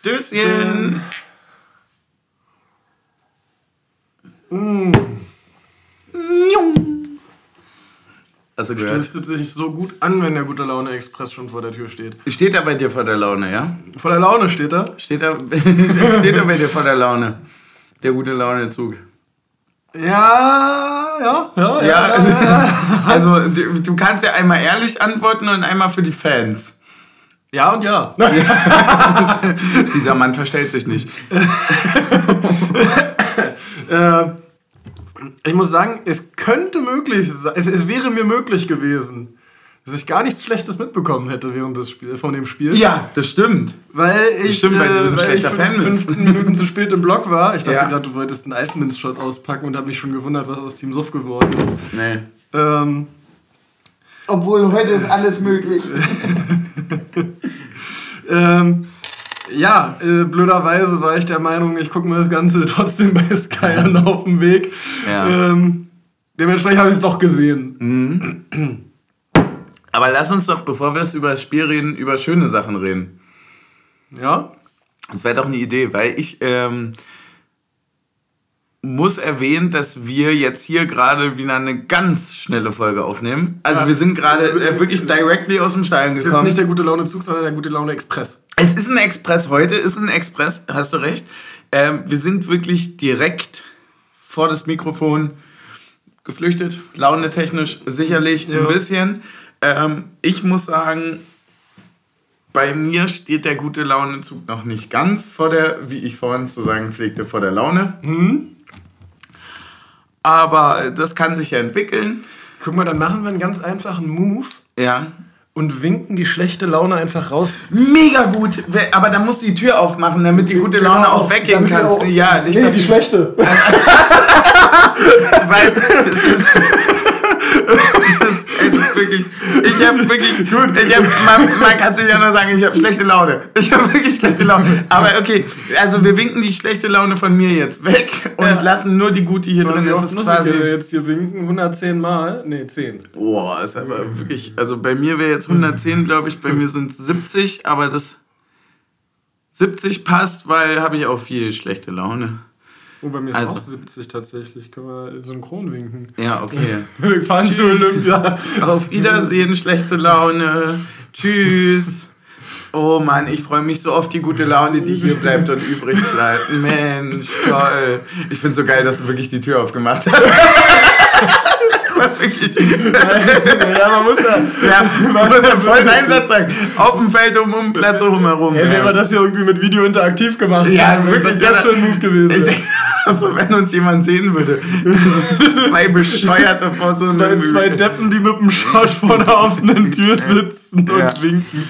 Stößchen. Mm. Du gehört? Stößt sich so gut an, wenn der Gute Laune Express schon vor der Tür steht. Steht er bei dir vor der Laune, ja? Vor der Laune steht er. Steht er, steht er bei dir vor der Laune? Der gute Laune-Zug. Ja, ja, ja, Ja, also, also du du kannst ja einmal ehrlich antworten und einmal für die Fans. Ja und ja. Dieser Mann verstellt sich nicht. Äh, ich muss sagen, es könnte möglich sein, es, es wäre mir möglich gewesen, dass ich gar nichts Schlechtes mitbekommen hätte während des Spiel, von dem Spiel. Ja, das stimmt. Weil ich, stimmt, weil du ein weil schlechter Fan bist. 15 Minuten zu spät im Block war. Ich dachte Ja. gerade, du wolltest einen Eisminz-Shot auspacken und habe mich schon gewundert, was aus Team Suff geworden ist. Nee. Ähm, Obwohl heute ist alles möglich. ähm, ja, äh, blöderweise war ich der Meinung, ich gucke mir das Ganze trotzdem bei Sky an auf dem Weg. Ja. Ähm, dementsprechend habe ich es doch gesehen. Aber lass uns doch, bevor wir jetzt über das Spiel reden, über schöne Sachen reden. Ja? Das wäre doch eine Idee, weil ich ähm, muss erwähnen, dass wir jetzt hier gerade wieder eine ganz schnelle Folge aufnehmen. Also Ja. wir sind gerade äh, wirklich directly aus dem Stadion Das ist jetzt gekommen. nicht der gute Laune Zug, sondern der gute Laune Express. Es ist ein Express heute, ist ein Express, hast du recht. Ähm, wir sind wirklich direkt vor das Mikrofon geflüchtet, launetechnisch sicherlich Ja. ein bisschen. Ähm, ich muss sagen, bei mir steht der gute Launezug noch nicht ganz vor der, wie ich vorhin zu sagen pflegte, vor der Laune. Hm? Aber das kann sich ja entwickeln. Guck mal, dann machen wir einen ganz einfachen Move Ja. und winken die schlechte Laune einfach raus. Mega gut, aber dann musst du die Tür aufmachen, damit die gute Laune auch weggehen kannst. auch- Ja, nicht, nee, die schlechte. weiß, das ist, das ist wirklich, ich habe wirklich, gut, ich hab, man, man kann sich ja nur sagen, ich habe schlechte Laune. Ich habe wirklich schlechte Laune. Aber okay, also wir winken die schlechte Laune von mir jetzt weg und Ja. lassen nur die gute hier drin. Das ist quasi, jetzt hier winken? 110 Mal? Nee, 10. boah, ist aber wirklich, also bei mir wäre jetzt 110, glaube ich, bei mir sind 70, aber das 70 passt, weil habe ich auch viel schlechte Laune. Oh, bei mir ist Also. auch 70 tatsächlich. Können wir synchron winken. Ja, okay. Wir fahren zu Olympia. Auf Wiedersehen, schlechte Laune. Tschüss. Oh Mann, ich freue mich so auf die gute Laune, die hier bleibt und übrig bleibt. Mensch, toll. Ich finde so geil, dass du wirklich die Tür aufgemacht hast. Ja, man muss ja. Ja, man muss ja vollen Einsatz sagen. Auf dem Feld um, um Platz rumherum. Ey, wenn ja. wir das hier irgendwie mit Video interaktiv gemacht Ja, wäre wirklich, das schon ein Move gewesen. ich also wenn uns jemand sehen würde, so zwei Bescheuerte vor so zwei, einem... zwei Deppen, die mit dem Short vor der offenen Tür sitzen Ja. und winken.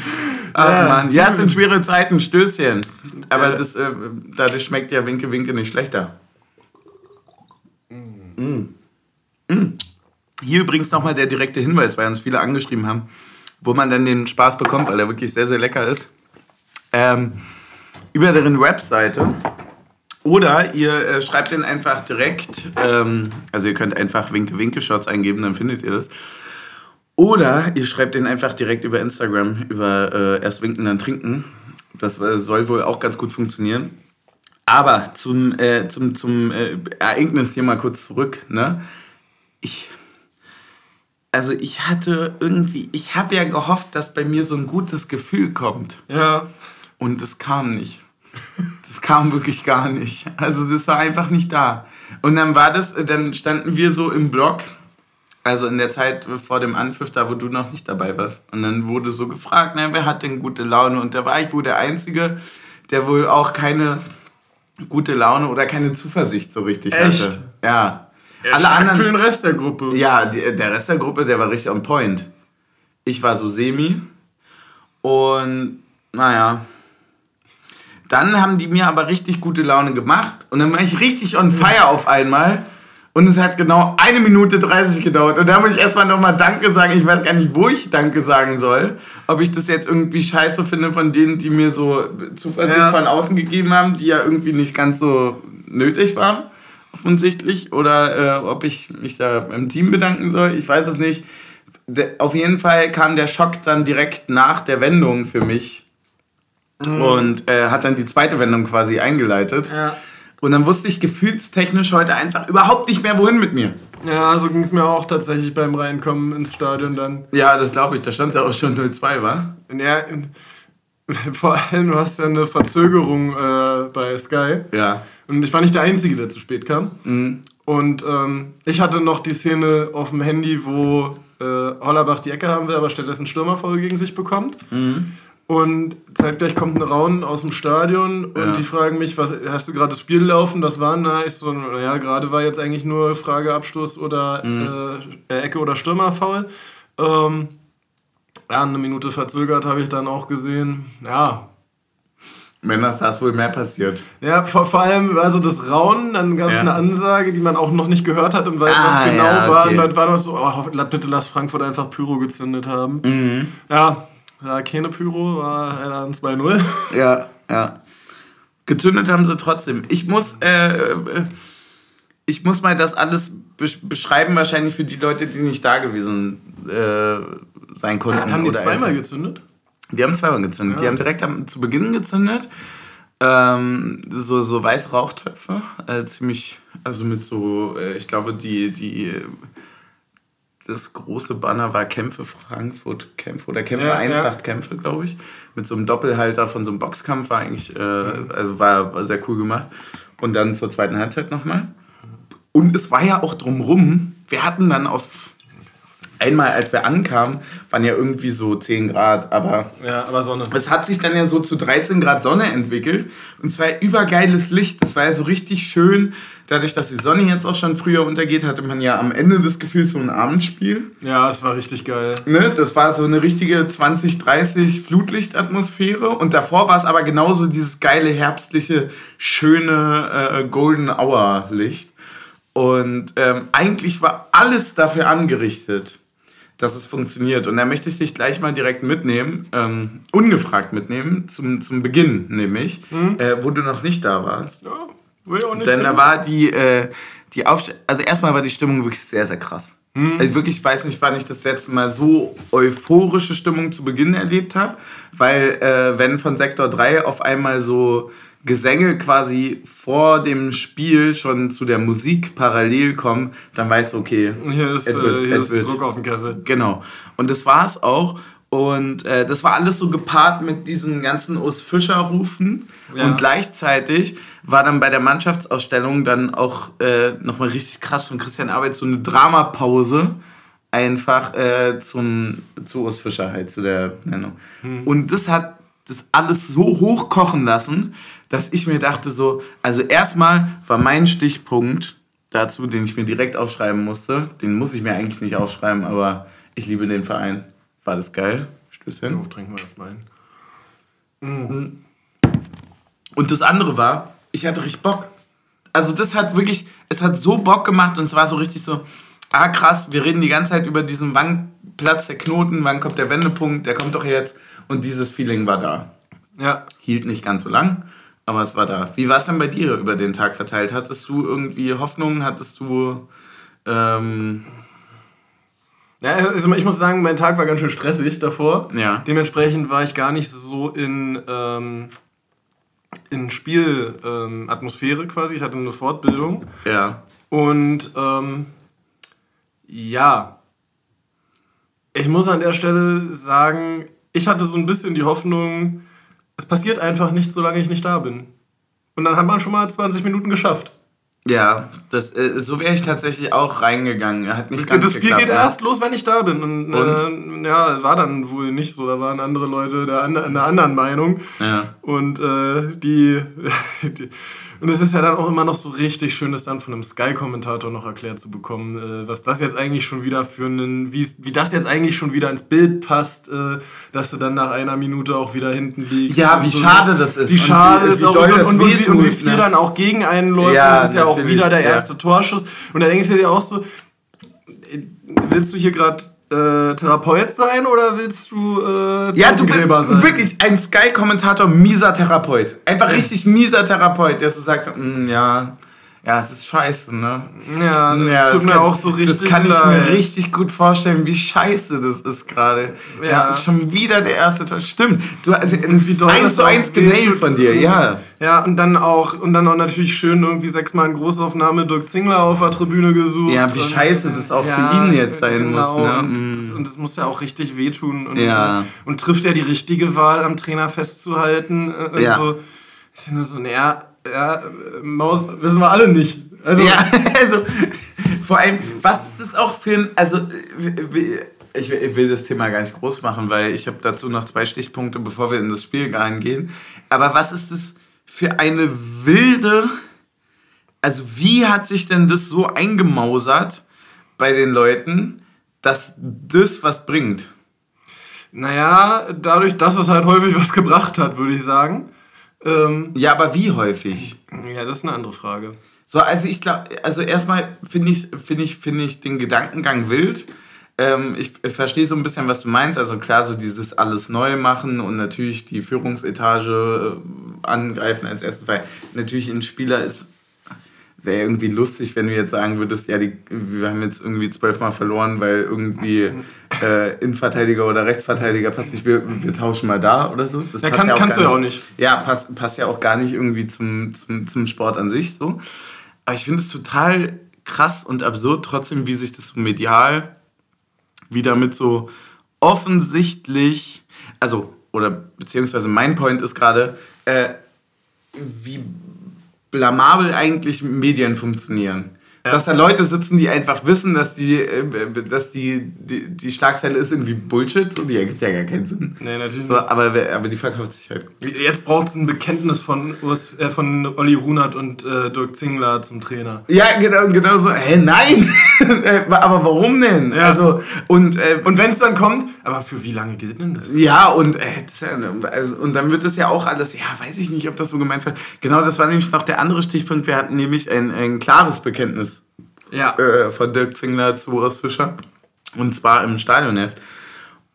Ach Ja. Mann, ja, es sind schwere Zeiten, Stößchen. Aber Ja. das, äh, dadurch schmeckt ja Winke Winke nicht schlechter. Mm. Mm. Hier übrigens nochmal der direkte Hinweis, weil uns viele angeschrieben haben, wo man dann den Spaß bekommt, weil er wirklich sehr, sehr lecker ist. Ähm, über deren Webseite. Oder ihr äh, schreibt den einfach direkt, ähm, also ihr könnt einfach Winke Winke Shots eingeben, dann findet ihr das. Oder ihr schreibt den einfach direkt über Instagram, über äh, erst winken, dann trinken. Das äh, soll wohl auch ganz gut funktionieren. Aber zum, äh, zum, zum äh, Ereignis hier mal kurz zurück. Ne? Ich, also ich hatte irgendwie, ich habe ja gehofft, dass bei mir so ein gutes Gefühl kommt. Ja. Und es kam nicht. Das kam wirklich gar nicht. Also das war einfach nicht da. Und dann war das, dann standen wir so im Block, also in der Zeit vor dem Anpfiff, da wo du noch nicht dabei warst. Und dann wurde so gefragt, na, wer hat denn gute Laune? Und da war ich wohl der Einzige, der wohl auch keine gute Laune oder keine Zuversicht so richtig Echt? hatte. Ja. Ja, Alle anderen. Für den Rest der Gruppe. Ja, die, der Rest der Gruppe, der war richtig on point. Ich war so semi. Und naja. Dann haben die mir aber richtig gute Laune gemacht. Und dann war ich richtig on fire auf einmal. Und es hat genau eine Minute 30 gedauert. Und da muss ich erstmal nochmal Danke sagen. Ich weiß gar nicht, wo ich Danke sagen soll. Ob ich das jetzt irgendwie scheiße finde von denen, die mir so Zuversicht Ja. von außen gegeben haben, die ja irgendwie nicht ganz so nötig waren offensichtlich oder äh, ob ich mich da beim Team bedanken soll. Ich weiß es nicht. Auf jeden Fall kam der Schock dann direkt nach der Wendung für mich. Und äh, hat dann die zweite Wendung quasi eingeleitet. Ja. Und dann wusste ich gefühlstechnisch heute einfach überhaupt nicht mehr, wohin mit mir. Ja, so ging es mir auch tatsächlich beim Reinkommen ins Stadion dann. Ja, das glaube ich. Da stand es ja auch schon 0-2, war? Ja, vor allem, du hast ja eine Verzögerung äh, bei Sky. Ja. Und ich war nicht der Einzige, der zu spät kam. Mhm. Und ähm, ich hatte noch die Szene auf dem Handy, wo äh, Hollerbach die Ecke haben will, aber stattdessen Stürmerfoul gegen sich bekommt. Mhm. Und zeitgleich kommt ein Raunen aus dem Stadion und Ja. die fragen mich, was hast du gerade das Spiel laufen? Das war. Ich so, naja, gerade war jetzt eigentlich nur Frage Abstoß oder Mhm. äh, Ecke oder Stürmerfoul. Ähm, ja, eine Minute verzögert habe ich dann auch gesehen. Ja, Wenn das wohl mehr passiert. ja, vor, vor allem, also das Raunen, dann gab es Ja. eine Ansage, die man auch noch nicht gehört hat und weiß, Ah, was genau ja, war. okay. Und dann war das so, oh, bitte lass Frankfurt einfach Pyro gezündet haben. Mhm. Ja, ja, keine Pyro, war ein 2-0. Ja, ja. Gezündet haben sie trotzdem. Ich muss, äh, äh, ich muss mal das alles besch beschreiben, wahrscheinlich für die Leute, die nicht da gewesen äh, sein konnten. Haben die zweimal einfach- gezündet? Die haben zweimal gezündet. Ja. Die haben direkt am, zu Beginn gezündet. Ähm, so, so weiße Rauchtöpfe. Äh, ziemlich, also mit so, äh, ich glaube, die, die, das große Banner war Kämpfe Frankfurt, Kämpfe oder Kämpfe Ja, Eintracht, Kämpfe, glaube ich. Mit so einem Doppelhalter von so einem Boxkampf war eigentlich, äh, also war, war sehr cool gemacht. Und dann zur zweiten Halbzeit nochmal. Und es war ja auch drumrum, wir hatten dann auf einmal, als wir ankamen, waren ja irgendwie so 10 Grad, aber Ja, aber Sonne. es hat sich dann ja so zu 13 Grad Sonne entwickelt. Und es war ja übergeiles Licht. Das war ja so richtig schön. Dadurch, dass die Sonne jetzt auch schon früher untergeht, hatte man ja am Ende des Gefühls so ein Abendspiel. Ja, es war richtig geil. Ne? Das war so eine richtige 20, 30 Flutlichtatmosphäre. Und davor war es aber genauso dieses geile, herbstliche, schöne äh, Golden Hour Licht. Und ähm, eigentlich war alles dafür angerichtet, dass es funktioniert. Und da möchte ich dich gleich mal direkt mitnehmen, ähm, ungefragt mitnehmen, zum, zum Beginn nämlich, äh, wo du noch nicht da warst. Ja, will auch nicht Denn da war die, äh, die Aufstellung, also erstmal war die Stimmung wirklich sehr, sehr krass. Also wirklich, ich weiß nicht, wann ich das letzte Mal so euphorische Stimmung zu Beginn erlebt habe, weil äh, wenn von Sektor 3 auf einmal so Gesänge quasi vor dem Spiel schon zu der Musik parallel kommen, dann weißt du, okay, Hier ist, es wird- äh, hier es ist wird. Druck auf dem Kessel. Genau. Und das war es auch. Und äh, das war alles so gepaart mit diesen ganzen Urs Fischer-Rufen. Ja. Und gleichzeitig war dann bei der Mannschaftsausstellung dann auch äh, nochmal richtig krass von Christian Arbeit so eine Dramapause einfach äh, zum, zu Urs Fischer halt, zu der Nennung. Und das hat das alles so hochkochen lassen, dass ich mir dachte so, also erstmal war mein Stichpunkt dazu, den ich mir direkt aufschreiben musste, den muss ich mir eigentlich nicht aufschreiben, aber ich liebe den Verein. War das geil? Stößchen. Oh, trinken wir das mal hin. Und das andere war, ich hatte richtig Bock. Also das hat wirklich, es hat so Bock gemacht und es war so richtig so, ah krass, wir reden die ganze Zeit über diesen, wann platzt der Knoten, wann kommt der Wendepunkt, der kommt doch jetzt. Und dieses Feeling war da. Ja, Hielt nicht ganz so lang, aber es war da. Wie war es denn bei dir über den Tag verteilt? Hattest du irgendwie Hoffnung? Hattest du... Ähm, Ja, also ich muss sagen, mein Tag war ganz schön stressig davor. Ja. Dementsprechend war ich gar nicht so in, ähm, in Spielatmosphäre ähm, quasi. Ich hatte eine Fortbildung. ja. Und ähm, ja, ich muss an der Stelle sagen, ich hatte so ein bisschen die Hoffnung, es passiert einfach nicht, solange ich nicht da bin. Und dann hat man schon mal 20 Minuten geschafft. Ja, das, äh, so wäre ich tatsächlich auch reingegangen. Hat nicht ganz das Spiel geklappt, geht ne? erst los, wenn ich da bin. Und, Äh, ja, war dann wohl nicht so. Da waren andere Leute der, an- einer anderen Meinung. Ja. Und äh, die, die. Und es ist ja dann auch immer noch so richtig schön, das dann von einem Sky-Kommentator noch erklärt zu bekommen, äh, was das jetzt eigentlich schon wieder für einen, wie, wie das jetzt eigentlich schon wieder ins Bild passt, äh, dass du dann nach einer Minute auch wieder hinten liegst. Ja, wie so, schade das ist Wie und schade wie- es wie auch ist und, und, wie, und wie viel ne? dann auch gegen einen läuft. Ja, das ist ja auch wieder der ja. erste Torschuss. Und da denkst du dir auch so, willst du hier gerade äh, Therapeut sein oder willst du äh, Ja, du bist sein? wirklich ein Sky-Kommentator, mieser Therapeut. Einfach richtig mieser Therapeut, der so sagt, "Mm, ja, Ja, es ist scheiße, ne? Ja, das Ja, tut mir kann, auch so richtig Das kann ich leid. mir richtig gut vorstellen, wie scheiße das ist gerade. Ja. Ja. schon wieder der erste Tor. Stimmt. Du, also, das ist doll eins das zu eins wehtut. von dir, ja. Ja, und dann auch, und dann auch natürlich schön irgendwie sechsmal in Großaufnahme Dirk Zingler auf der Tribüne gesucht. Ja, wie und, scheiße das auch für ihn jetzt sein muss, ne? Und, Mm. das, und das muss ja auch richtig wehtun. Und, Ja. und trifft er die richtige Wahl, am Trainer festzuhalten? äh, Und Ja. so. Ist ja nur so, naja, ja, Maus, wissen wir alle nicht. Also, Ja, also vor allem, was ist das auch für ein, also w- ich will- ich will das Thema gar nicht groß machen, weil ich habe dazu noch zwei Stichpunkte, bevor wir in das Spiel reingehen. Aber was ist das für eine wilde, also wie hat sich denn das so eingemausert bei den Leuten, dass das was bringt? Naja, dadurch, dass es halt häufig was gebracht hat, würde ich sagen. Ähm, Ja, aber wie häufig? ja, das ist eine andere Frage. So, also ich glaube, also erstmal finde ich, finde ich, finde ich den Gedankengang wild. Ähm, ich, ich verstehe so ein bisschen, was du meinst. Also klar, so dieses alles neu machen und natürlich die Führungsetage äh, angreifen als erstes, weil natürlich ein Spieler ist, wäre irgendwie lustig, wenn du jetzt sagen würdest, ja, die, wir haben jetzt irgendwie zwölfmal verloren, weil irgendwie äh, Innenverteidiger oder Rechtsverteidiger passt nicht, wir, wir tauschen mal da oder so. Das Ja, passt kann- auch kannst gar du ja auch nicht. Ja, passt, passt ja auch gar nicht irgendwie zum, zum, zum Sport an sich so. Aber ich finde es total krass und absurd trotzdem, wie sich das so medial wieder mit so offensichtlich, also, oder beziehungsweise mein Point ist gerade, äh, wie blamabel eigentlich Medien funktionieren. Dass da Leute sitzen, die einfach wissen, dass die, äh, dass die, die, die Schlagzeile ist irgendwie Bullshit, so, die ergibt ja gar keinen Sinn. Nee, natürlich So, nicht. aber, aber die verkauft sich halt. Jetzt braucht es ein Bekenntnis von, Urs, äh, von Olli Runert und äh, Dirk Zingler zum Trainer. Ja, genau, genau so. Hä, nein! Äh, aber warum denn? Ja. Also, und, äh, Und wenn es dann kommt, aber für wie lange gilt denn das? Ja, und, äh, das, ja- also, und dann wird es ja auch alles, ja, weiß ich nicht, ob das so gemeint war. Genau, das war nämlich noch der andere Stichpunkt. Wir hatten nämlich ein, ein klares Bekenntnis Ja. äh, von Dirk Zingler zu Urs Fischer. Und zwar im Stadionheft.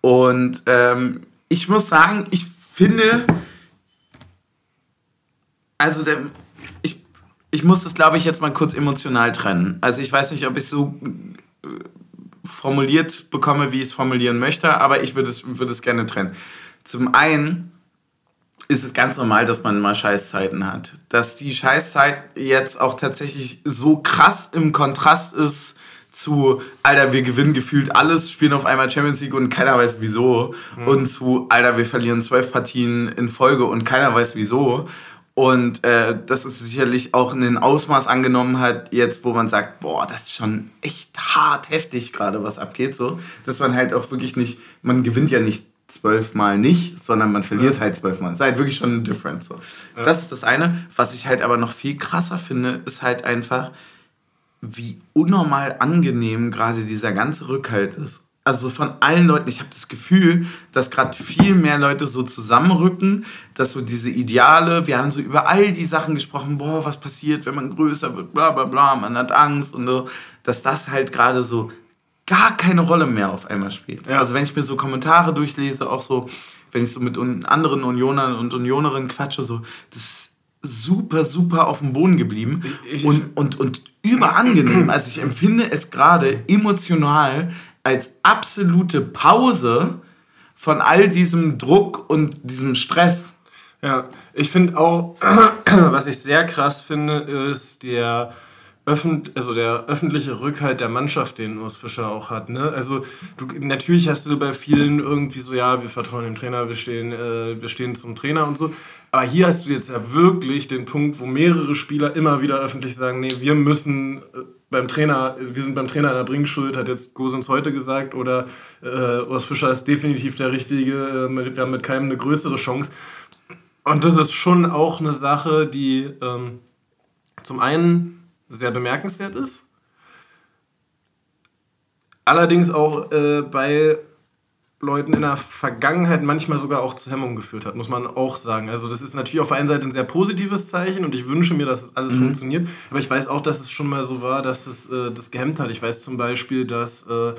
Und ähm, ich muss sagen, ich finde, also der, ich, ich muss das, glaube ich, jetzt mal kurz emotional trennen. Also ich weiß nicht, ob ich so äh, formuliert bekomme, wie ich es formulieren möchte, aber ich würde es, würde es gerne trennen. Zum einen ist es ganz normal, dass man mal Scheißzeiten hat. Dass die Scheißzeit jetzt auch tatsächlich so krass im Kontrast ist zu, Alter, wir gewinnen gefühlt alles, spielen auf einmal Champions League und keiner weiß wieso. Und zu, Alter, wir verlieren zwölf Partien in Folge und keiner weiß wieso. Und äh, dass es sicherlich auch ein Ausmaß angenommen hat, jetzt wo man sagt, boah, das ist schon echt hart heftig gerade, was abgeht. So, dass man halt auch wirklich nicht, man gewinnt ja nicht zwölfmal nicht, sondern man verliert halt zwölfmal. Das ist halt wirklich schon eine Difference. So. Das ist das eine. Was ich halt aber noch viel krasser finde, ist halt einfach, wie unnormal angenehm gerade dieser ganze Rückhalt ist. Also von allen Leuten, ich habe das Gefühl, dass gerade viel mehr Leute so zusammenrücken, dass so diese Ideale, wir haben so über all die Sachen gesprochen, boah, was passiert, wenn man größer wird, bla bla bla, man hat Angst und so, dass das halt gerade so gar keine Rolle mehr auf einmal spielt. Ja. Also wenn ich mir so Kommentare durchlese, auch so, wenn ich so mit anderen Unionern und Unionerinnen quatsche, so, das ist super, super auf dem Boden geblieben Ich- ich- und, und, und überangenehm. Also ich empfinde es gerade emotional als absolute Pause von all diesem Druck und diesem Stress. Ja, ich finde auch, was ich sehr krass finde, ist der, öffent also der öffentliche Rückhalt der Mannschaft, den Urs Fischer auch hat. Ne? Also du, natürlich hast du bei vielen irgendwie so, ja, wir vertrauen dem Trainer, wir stehen, äh, wir stehen zum Trainer und so. Aber hier hast du jetzt ja wirklich den Punkt, wo mehrere Spieler immer wieder öffentlich sagen, nee, wir müssen äh, beim Trainer, wir sind beim Trainer in der Bringschuld, hat jetzt Gosens heute gesagt, oder äh, Urs Fischer ist definitiv der Richtige, äh, wir haben mit keinem eine größere Chance. Und das ist schon auch eine Sache, die ähm, zum einen sehr bemerkenswert ist, allerdings auch äh, bei Leuten in der Vergangenheit manchmal sogar auch zu Hemmungen geführt hat, muss man auch sagen. Also das ist natürlich auf der einen Seite ein sehr positives Zeichen und ich wünsche mir, dass es alles funktioniert. Aber ich weiß auch, dass es schon mal so war, dass es äh, das gehemmt hat. Ich weiß zum Beispiel, dass äh,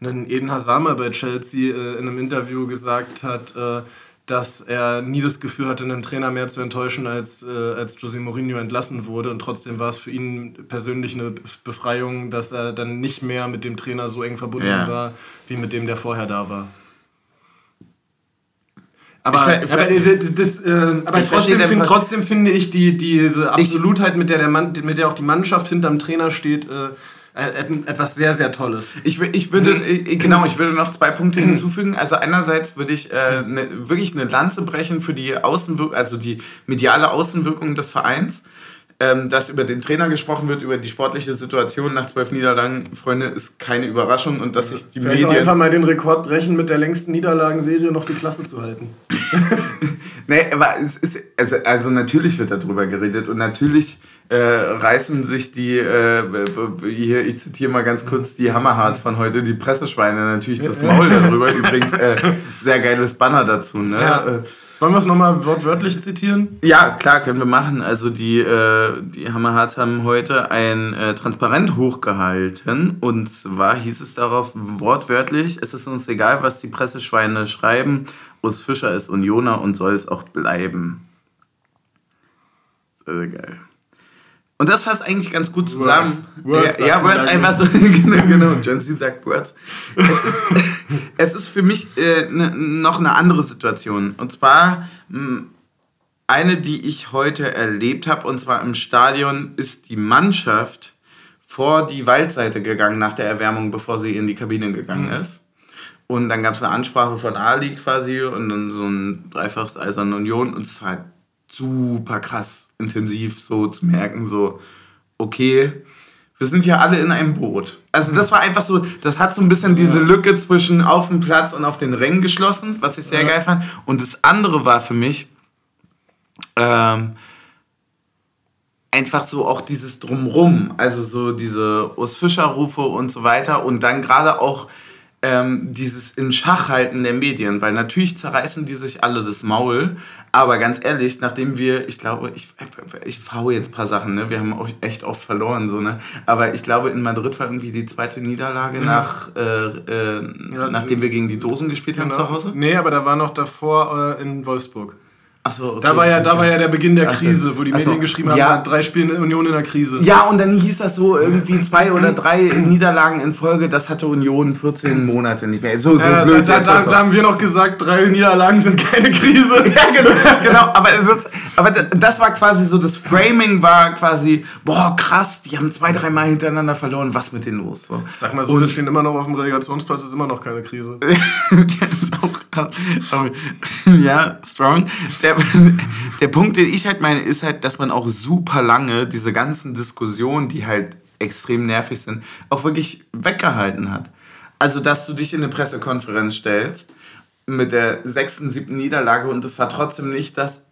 ein Eden Hazama bei Chelsea äh, in einem Interview gesagt hat, äh, dass er nie das Gefühl hatte, einen Trainer mehr zu enttäuschen, als, äh, als José Mourinho entlassen wurde. Und trotzdem war es für ihn persönlich eine Befreiung, dass er dann nicht mehr mit dem Trainer so eng verbunden Ja. war, wie mit dem, der vorher da war. Aber, Ich aber, das, äh, aber trotzdem, find, trotzdem finde ich die, diese Absolutheit, mit der, der Mann, mit der auch die Mannschaft hinterm Trainer steht, äh, etwas sehr, sehr Tolles. Ich, ich würde, äh, genau, ich würde noch zwei Punkte hinzufügen. Also einerseits würde ich äh, ne, wirklich eine Lanze brechen für die Außenwirkung, also die mediale Außenwirkung des Vereins. Ähm, dass über den Trainer gesprochen wird, über die sportliche Situation nach zwölf Niederlagen, Freunde, ist keine Überraschung und dass sich die Vielleicht Medien... einfach mal den Rekord brechen, mit der längsten Niederlagenserie noch die Klasse zu halten. Nee, aber es ist, also, also natürlich wird darüber geredet und natürlich äh, reißen sich die, äh, hier, ich zitiere mal ganz kurz die Hammerharts von heute, die Presseschweine natürlich das Maul darüber. Übrigens, äh, sehr geiles Banner dazu, ne? Ja. Äh, Wollen wir es nochmal wortwörtlich zitieren? Ja, klar, können wir machen. Also die, äh, die Hammerharts haben heute ein äh, Transparent hochgehalten. Und zwar hieß es darauf wortwörtlich, es ist uns egal, was die Presseschweine schreiben. Urs Fischer ist Unioner und soll es auch bleiben. Sehr, sehr geil. Und das fasst eigentlich ganz gut zusammen. Words. Words ja, ja Words einfach so. genau, genau. Gen Z sagt Words. Es ist, es ist für mich äh, ne, noch eine andere Situation. Und zwar mh, eine, die ich heute erlebt habe, und zwar im Stadion, ist die Mannschaft vor die Waldseite gegangen nach der Erwärmung, bevor sie in die Kabine gegangen ist. Und dann gab es eine Ansprache von Ali quasi und dann so ein dreifaches Eisern Union und es war super krass intensiv so zu merken, so, okay, wir sind ja alle in einem Boot. Also das war einfach so, das hat so ein bisschen diese Lücke zwischen auf dem Platz und auf den Rängen geschlossen, was ich sehr Ja. geil fand. Und das andere war für mich ähm, einfach so auch dieses Drumrum, also so diese Urs Fischer Rufe und so weiter und dann gerade auch ähm, dieses in Schach halten der Medien, weil natürlich zerreißen die sich alle das Maul, aber ganz ehrlich, nachdem wir, ich glaube, ich, ich faue jetzt ein paar Sachen, ne? wir haben auch echt oft verloren, so, ne? aber ich glaube, in Madrid war irgendwie die zweite Niederlage nach, äh, äh, Ja, nachdem wir gegen die Dosen gespielt haben zu Hause. Nee, aber da war noch davor äh, in Wolfsburg. Achso, okay. Da war, ja, da okay. war ja der Beginn der. Krise, wo die Ach so. Medien geschrieben haben, Ja. ja. drei Spiele Union in der Krise. Ja, und dann hieß das so irgendwie zwei oder drei Niederlagen in Folge, das hatte Union 14 Monate nicht mehr. So, so Äh, blöd. da, da, da haben wir noch gesagt, drei Niederlagen sind keine Krise. ja, genau, genau. Aber, ist, aber das war quasi so, das Framing war quasi, boah, krass, die haben zwei, dreimal hintereinander verloren, was mit denen los? So. Sag mal so, wir stehen immer noch auf dem Relegationsplatz, ist immer noch keine Krise. ja, strong. Der, der Punkt, den ich halt meine, ist halt, dass man auch super lange diese ganzen Diskussionen, die halt extrem nervig sind, auch wirklich weggehalten hat. Also, dass du dich in eine Pressekonferenz stellst mit der sechsten, siebten Niederlage und das war trotzdem nicht das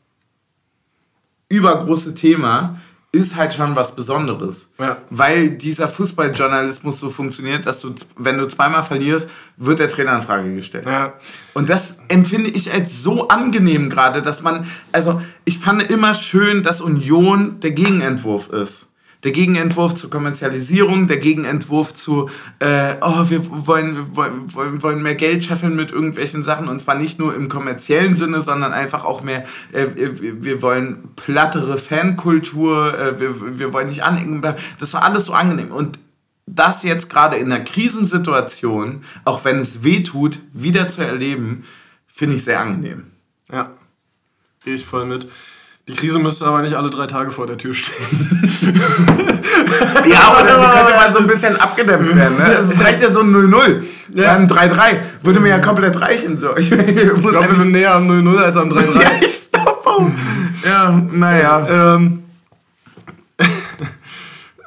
übergroße Thema, ist halt schon was Besonderes. Ja. Weil dieser Fußballjournalismus so funktioniert, dass du, wenn du zweimal verlierst, wird der Trainer in Frage gestellt. Ja. Und das empfinde ich als so angenehm gerade, dass man, also ich fand immer schön, dass Union der Gegenentwurf ist. Der Gegenentwurf zur Kommerzialisierung, der Gegenentwurf zu, äh, oh, wir wollen, wollen, wollen, mehr Geld scheffeln mit irgendwelchen Sachen und zwar nicht nur im kommerziellen Sinne, sondern einfach auch mehr, äh, wir, wir wollen plattere Fankultur, äh, wir, wir wollen nicht anecken. Das war alles so angenehm. Und das jetzt gerade in einer Krisensituation, auch wenn es weh tut, wieder zu erleben, finde ich sehr angenehm. Ja. Gehe ich voll mit. Die Krise müsste aber nicht alle drei Tage vor der Tür stehen. Ja, aber sie könnte mal so ein bisschen abgedämpft werden. Ne? Es reicht ja so ein 0-0. Ja. Ein 3-3. Würde mir ja komplett reichen. So. Ich, Ich glaube, wir sind näher am 0-0 als am 3-3. ja, ich glaube Ja, naja. Ähm,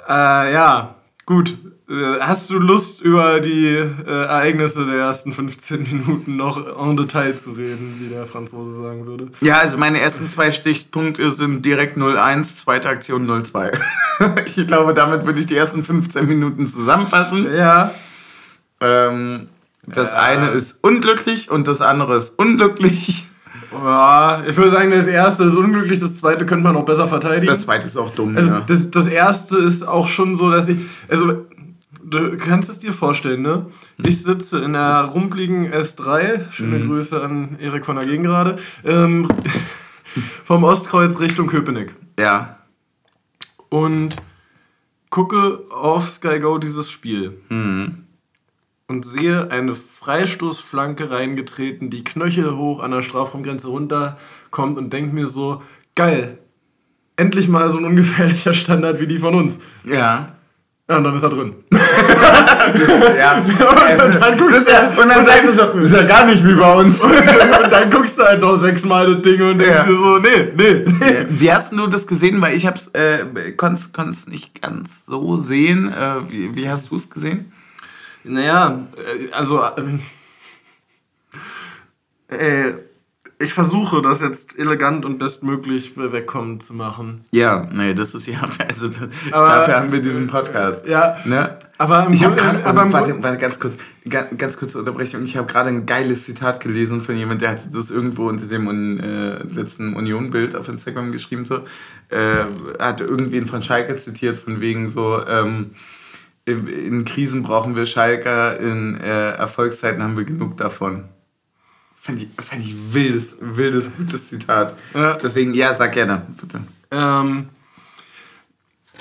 äh, ja, gut. Äh, Hast du Lust, über die äh, Ereignisse der ersten 15 Minuten noch en Detail zu reden, wie der Franzose sagen würde? Ja, also meine ersten zwei Stichpunkte sind direkt 0-1, zweite Aktion 0-2. ich glaube, damit würde ich die ersten 15 Minuten zusammenfassen. Ja. Ähm, das Ja. eine ist unglücklich und das andere ist unglücklich. ja. Ich würde sagen, das erste ist unglücklich, das zweite könnte man auch besser verteidigen. Das zweite ist auch dumm. Also ja. das, das erste ist auch schon so, dass ich. Also du kannst es dir vorstellen, ne? Ich sitze in der rumpligen S3, schöne Grüße an Erik von der Gegengrade, ähm, vom Ostkreuz Richtung Köpenick. Ja. Und gucke auf Sky Go dieses Spiel. Und sehe eine Freistoßflanke reingetreten, die Knöchel hoch an der Strafraumgrenze runterkommt und denke mir so, geil, endlich mal so ein ungefährlicher Standard wie die von uns. Ja. Ja, und dann ist er drin. Ja. und dann guckst du, und dann sagst du so, das ist ja gar nicht wie bei uns. und dann guckst du halt noch sechsmal das Ding und denkst Ja. dir so, nee, nee, nee. Wie hast du das gesehen? Weil ich hab's, äh, konnt's, konnt's nicht ganz so sehen. Äh, wie, wie hast du es gesehen? Naja, äh, also ähm, äh, ich versuche das jetzt elegant und bestmöglich wegkommen zu machen. Ja, nee, das ist ja, also Aber- dafür haben wir diesen Podcast. Ja, Ne? aber im Ich habe gerade, im warte, warte, ganz kurz, ga- ganz kurze Unterbrechung. Ich habe gerade ein geiles Zitat gelesen von jemand, der hatte das irgendwo unter dem äh, letzten Union-Bild auf Instagram geschrieben so. Äh, hat irgendwen von Schalke zitiert von wegen so. Ähm, in, in Krisen brauchen wir Schalker, in äh, Erfolgszeiten haben wir genug davon. Fand ich, fand ich wildes, wildes, gutes Zitat. Ja. Deswegen, ja, sag gerne, bitte. Ähm,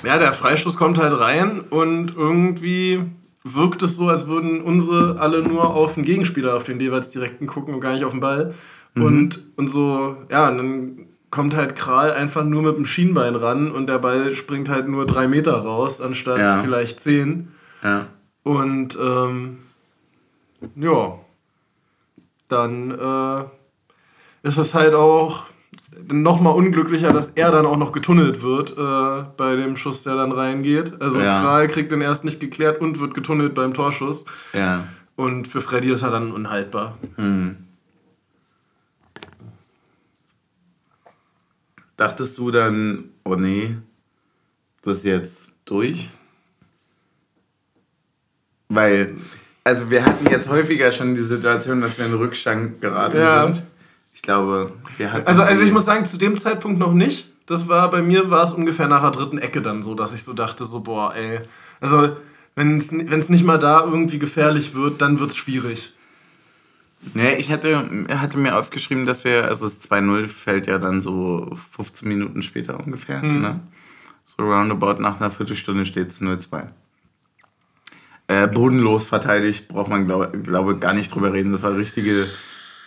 ja, der Freistoß kommt halt rein und irgendwie wirkt es so, als würden unsere alle nur auf den Gegenspieler, auf den jeweils direkten gucken und gar nicht auf den Ball. Und, und so, ja, und dann kommt halt Kral einfach nur mit dem Schienbein ran und der Ball springt halt nur drei Meter raus, anstatt Ja. vielleicht zehn. Ja. Und ähm, ja, dann äh, ist es halt auch noch mal unglücklicher, dass er dann auch noch getunnelt wird äh, bei dem Schuss, der dann reingeht. Also Ja. Kral kriegt den erst nicht geklärt und wird getunnelt beim Torschuss. Ja. Und für Freddy ist er dann unhaltbar. Hm. Dachtest du dann, oh nee, das ist jetzt durch? Weil, also wir hatten jetzt häufiger schon die Situation, dass wir in den Rückstand geraten Ja. sind. Ich glaube, wir hatten. Also, also ich muss sagen, zu dem Zeitpunkt noch nicht. Das war bei mir war es ungefähr nach der dritten Ecke dann so, dass ich so dachte, so boah, ey. Also wenn es nicht mal da irgendwie gefährlich wird, dann wird es schwierig. Nee, ich hatte, hatte mir aufgeschrieben, dass wir, also das 2-0 fällt ja dann so 15 Minuten später ungefähr. Mhm. Ne? So roundabout nach einer Viertelstunde steht es 0-2. Äh, bodenlos verteidigt, braucht man, glaube glaub, gar nicht drüber reden. Das war richtige.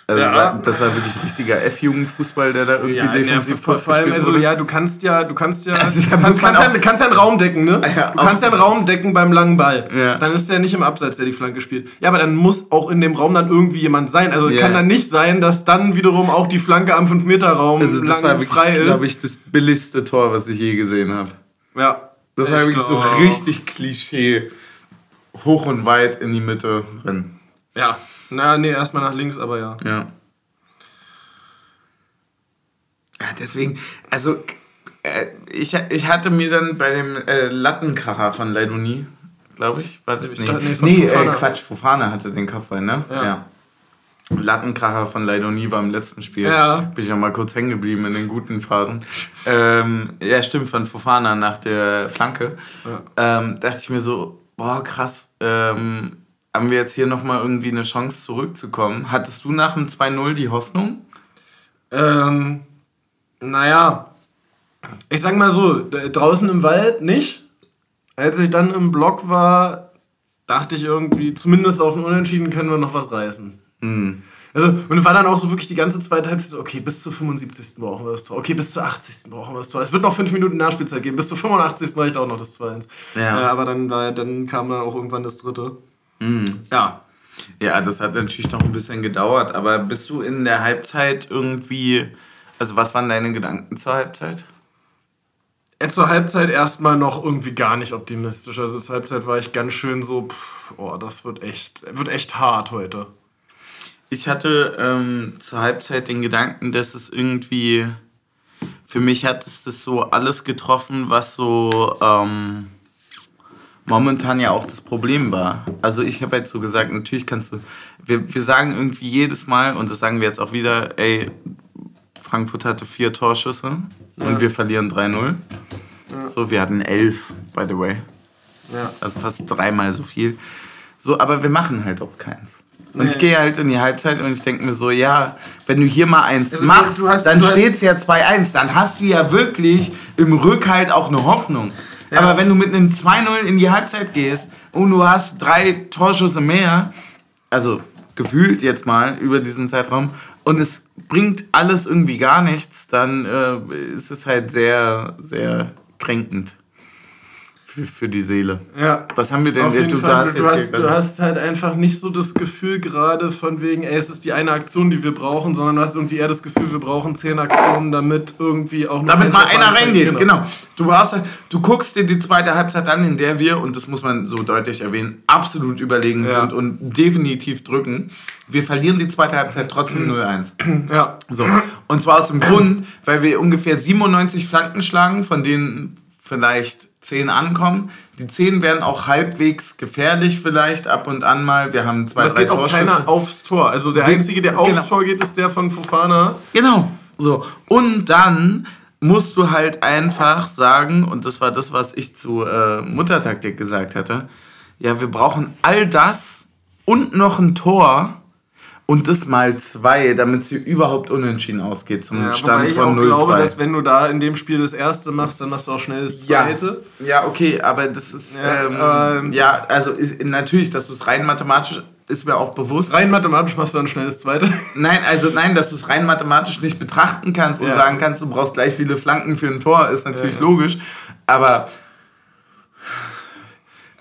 Also Ja. war, das war wirklich richtiger F-Jugendfußball, der da irgendwie Ja, defensiv vor, vor allem, also ja, du kannst ja, du kannst ja, Also, du kannst, kannst, auch- ja, kannst ja einen Raum decken, ne? Ja, du kannst ja einen Raum decken beim langen Ball. Ja. Dann ist der nicht im Abseits, der die Flanke spielt. Ja, aber dann muss auch in dem Raum dann irgendwie jemand sein. Also es Ja. kann dann nicht sein, dass dann wiederum auch die Flanke am 5-Meter-Raum also das lang war wirklich, frei ist. glaube ich, das billigste Tor, was ich je gesehen habe. ja. Das war Ich wirklich so richtig Klischee. Hoch und weit in die Mitte rennen. Ja. Na, nee, erstmal nach links, aber ja. Ja. Ja, deswegen, also äh, ich, ich hatte mir dann bei dem äh, Lattenkracher von Leidoni, glaube ich, war das Ich nee, dachte, nee, nee äh, Fofana. Quatsch, Fofana hatte den Kopfball, ne? Ja. Lattenkracher von Leidoni war im letzten Spiel. Ja. Bin ich noch mal kurz hängen geblieben in den guten Phasen. ähm, ja, stimmt, von Fofana nach der Flanke. Ja. Ähm, dachte ich mir so, boah, krass, ähm, haben wir jetzt hier nochmal irgendwie eine Chance zurückzukommen? Hattest du nach dem 2-0 die Hoffnung? Ähm, naja, ich sag mal so, draußen im Wald nicht. Als ich dann im Block war, dachte ich irgendwie, zumindest auf den Unentschieden können wir noch was reißen. Hm. Also, und war dann auch so wirklich die ganze zweite Halbzeit so, okay, bis zur 75. brauchen wir das Tor. Okay, bis zur 80. brauchen wir das Tor. Es wird noch 5 Minuten Nachspielzeit geben. Bis zur 85. reicht auch noch das 2-1. Ja. Äh, aber dann, war, dann kam dann auch irgendwann das dritte. Hm. Ja. Ja, das hat natürlich noch ein bisschen gedauert, aber bist du in der Halbzeit irgendwie, also was waren deine Gedanken zur Halbzeit? Äh, Zur Halbzeit erstmal noch irgendwie gar nicht optimistisch. Also zur Halbzeit war ich ganz schön so, pff, oh, das wird echt, wird echt hart heute. Ich hatte ähm, zur Halbzeit den Gedanken, dass es irgendwie, für mich hat es das so alles getroffen, was so ähm, momentan ja auch das Problem war. Also ich habe jetzt so gesagt, natürlich kannst du, wir, wir sagen irgendwie jedes Mal, und das sagen wir jetzt auch wieder, ey, Frankfurt hatte vier Torschüsse Ja. und wir verlieren 3-0. So, wir hatten elf, by the way. Ja. Also fast dreimal so viel. So, aber wir machen halt auch keins. Und Nee. ich gehe halt in die Halbzeit und ich denke mir so, ja, wenn du hier mal eins Also, machst, du hast- dann steht es ja 2-1. Dann hast du ja wirklich im Rückhalt auch eine Hoffnung. Ja. Aber wenn du mit einem 2-0 in die Halbzeit gehst und du hast drei Torschüsse mehr, also gefühlt jetzt mal über diesen Zeitraum, und es bringt alles irgendwie gar nichts, dann äh, ist es halt sehr, sehr kränkend für, für die Seele. Ja. Was haben wir denn? Auf jeden du, Fall, hast du, hast, du hast halt einfach nicht so das Gefühl gerade von wegen, ey, es ist die eine Aktion, die wir brauchen, sondern du hast irgendwie eher das Gefühl, wir brauchen zehn Aktionen, damit irgendwie auch damit mal einer reingeht, genau. Du, brauchst, halt- du guckst dir die zweite Halbzeit an, in der wir, und das muss man so deutlich erwähnen, absolut überlegen Ja. sind und definitiv drücken. Wir verlieren die zweite Halbzeit trotzdem 0-1. Ja. So. Und zwar aus dem Grund, weil wir ungefähr 97 Flanken schlagen, von denen vielleicht 10 ankommen. Die 10 werden auch halbwegs gefährlich vielleicht ab und an mal. Wir haben zwei, Aber es drei geht auch keiner aufs Tor. Also der Einzige, der aufs genau. Tor geht, ist der von Fofana. Genau. So. Und dann musst du halt einfach sagen, und das war das, was ich zu äh, Muttertaktik gesagt hatte, ja, wir brauchen all das und noch ein Tor und das mal zwei, damit es hier überhaupt unentschieden ausgeht zum Ja, Stand ich von auch 0-2. glaube, dass wenn du da in dem Spiel das erste machst, dann machst du auch schnell das Ja. zweite. Ja, okay, aber das ist. Ja, ähm, ähm, ja also ist, natürlich, dass du es rein mathematisch ist mir auch bewusst. Rein mathematisch machst du dann schnell das zweite. Nein, also nein, dass du es rein mathematisch nicht betrachten kannst und Ja. sagen kannst, du brauchst gleich viele Flanken für ein Tor, ist natürlich Ja. logisch. Aber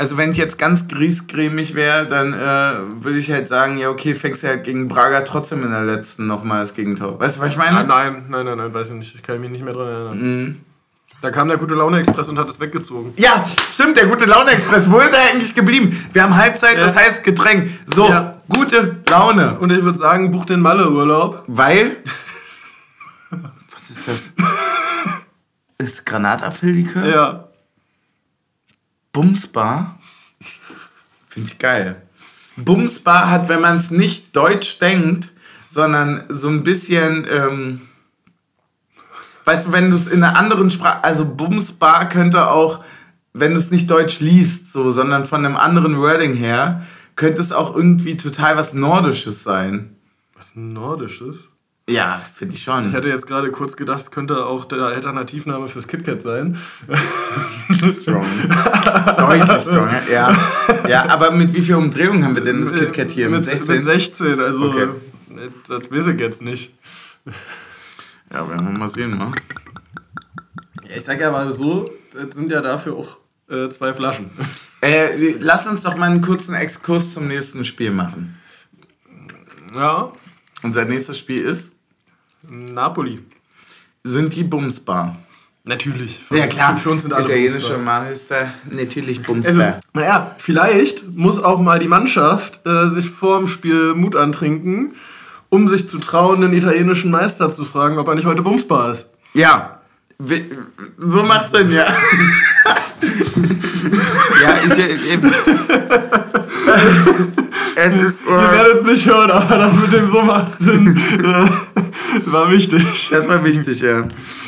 also wenn ich jetzt ganz griesgrämig wäre, dann äh, würde ich halt sagen, ja okay, fängst du halt gegen Braga trotzdem in der letzten nochmal das Gegentor. Weißt du, was ich meine? Ah, nein, nein, nein, nein, weiß ich nicht. Ich kann mich nicht mehr dran erinnern. Mhm. Da kam der gute Laune Express und hat es weggezogen. Ja, stimmt, der gute Laune Express. Wo ist er eigentlich geblieben? Wir haben Halbzeit, Ja. das heißt Getränk. So, Ja. gute Laune. Und ich würde sagen, buch den Malle-Urlaub. Weil. Was ist das? Ist Granatapfellikör? Ja. Bumsbar? Finde ich geil. Bumsbar hat, wenn man es nicht deutsch denkt, sondern so ein bisschen. Ähm, weißt du, wenn du es in einer anderen Sprache. Also Bumsbar könnte auch, wenn du es nicht deutsch liest, so, sondern von einem anderen Wording her, könnte es auch irgendwie total was Nordisches sein. Was Nordisches? Ja, finde ich schon. Ich hätte jetzt gerade kurz gedacht, es könnte auch der Alternativname fürs KitKat sein. Strong. Deutlich stronger, ja. Ja, aber mit wie viel Umdrehungen haben wir denn das KitKat hier? Mit 16? Mit 16, also Okay. das weiß ich jetzt nicht. Ja, werden wir mal sehen, ne? Ja, ich sag ja mal so, das sind ja dafür auch äh, zwei Flaschen. Äh, lass uns doch mal einen kurzen Exkurs zum nächsten Spiel machen. Ja, Unser nächstes Spiel ist, Napoli. sind die Bumsbar. Natürlich. Ja klar, Für, uns sind alle italienische. Meister, natürlich Also, Bumsbar. naja, vielleicht muss auch mal die Mannschaft äh, sich vor dem Spiel Mut antrinken, um sich zu trauen, den italienischen Meister zu fragen, ob er nicht heute bumsbar ist. ja, so macht Sinn, ja. ja, ich, ich, es ist, Ihr werdet es nicht hören, aber das mit dem so macht Sinn. äh, war wichtig. Das war wichtig, ja.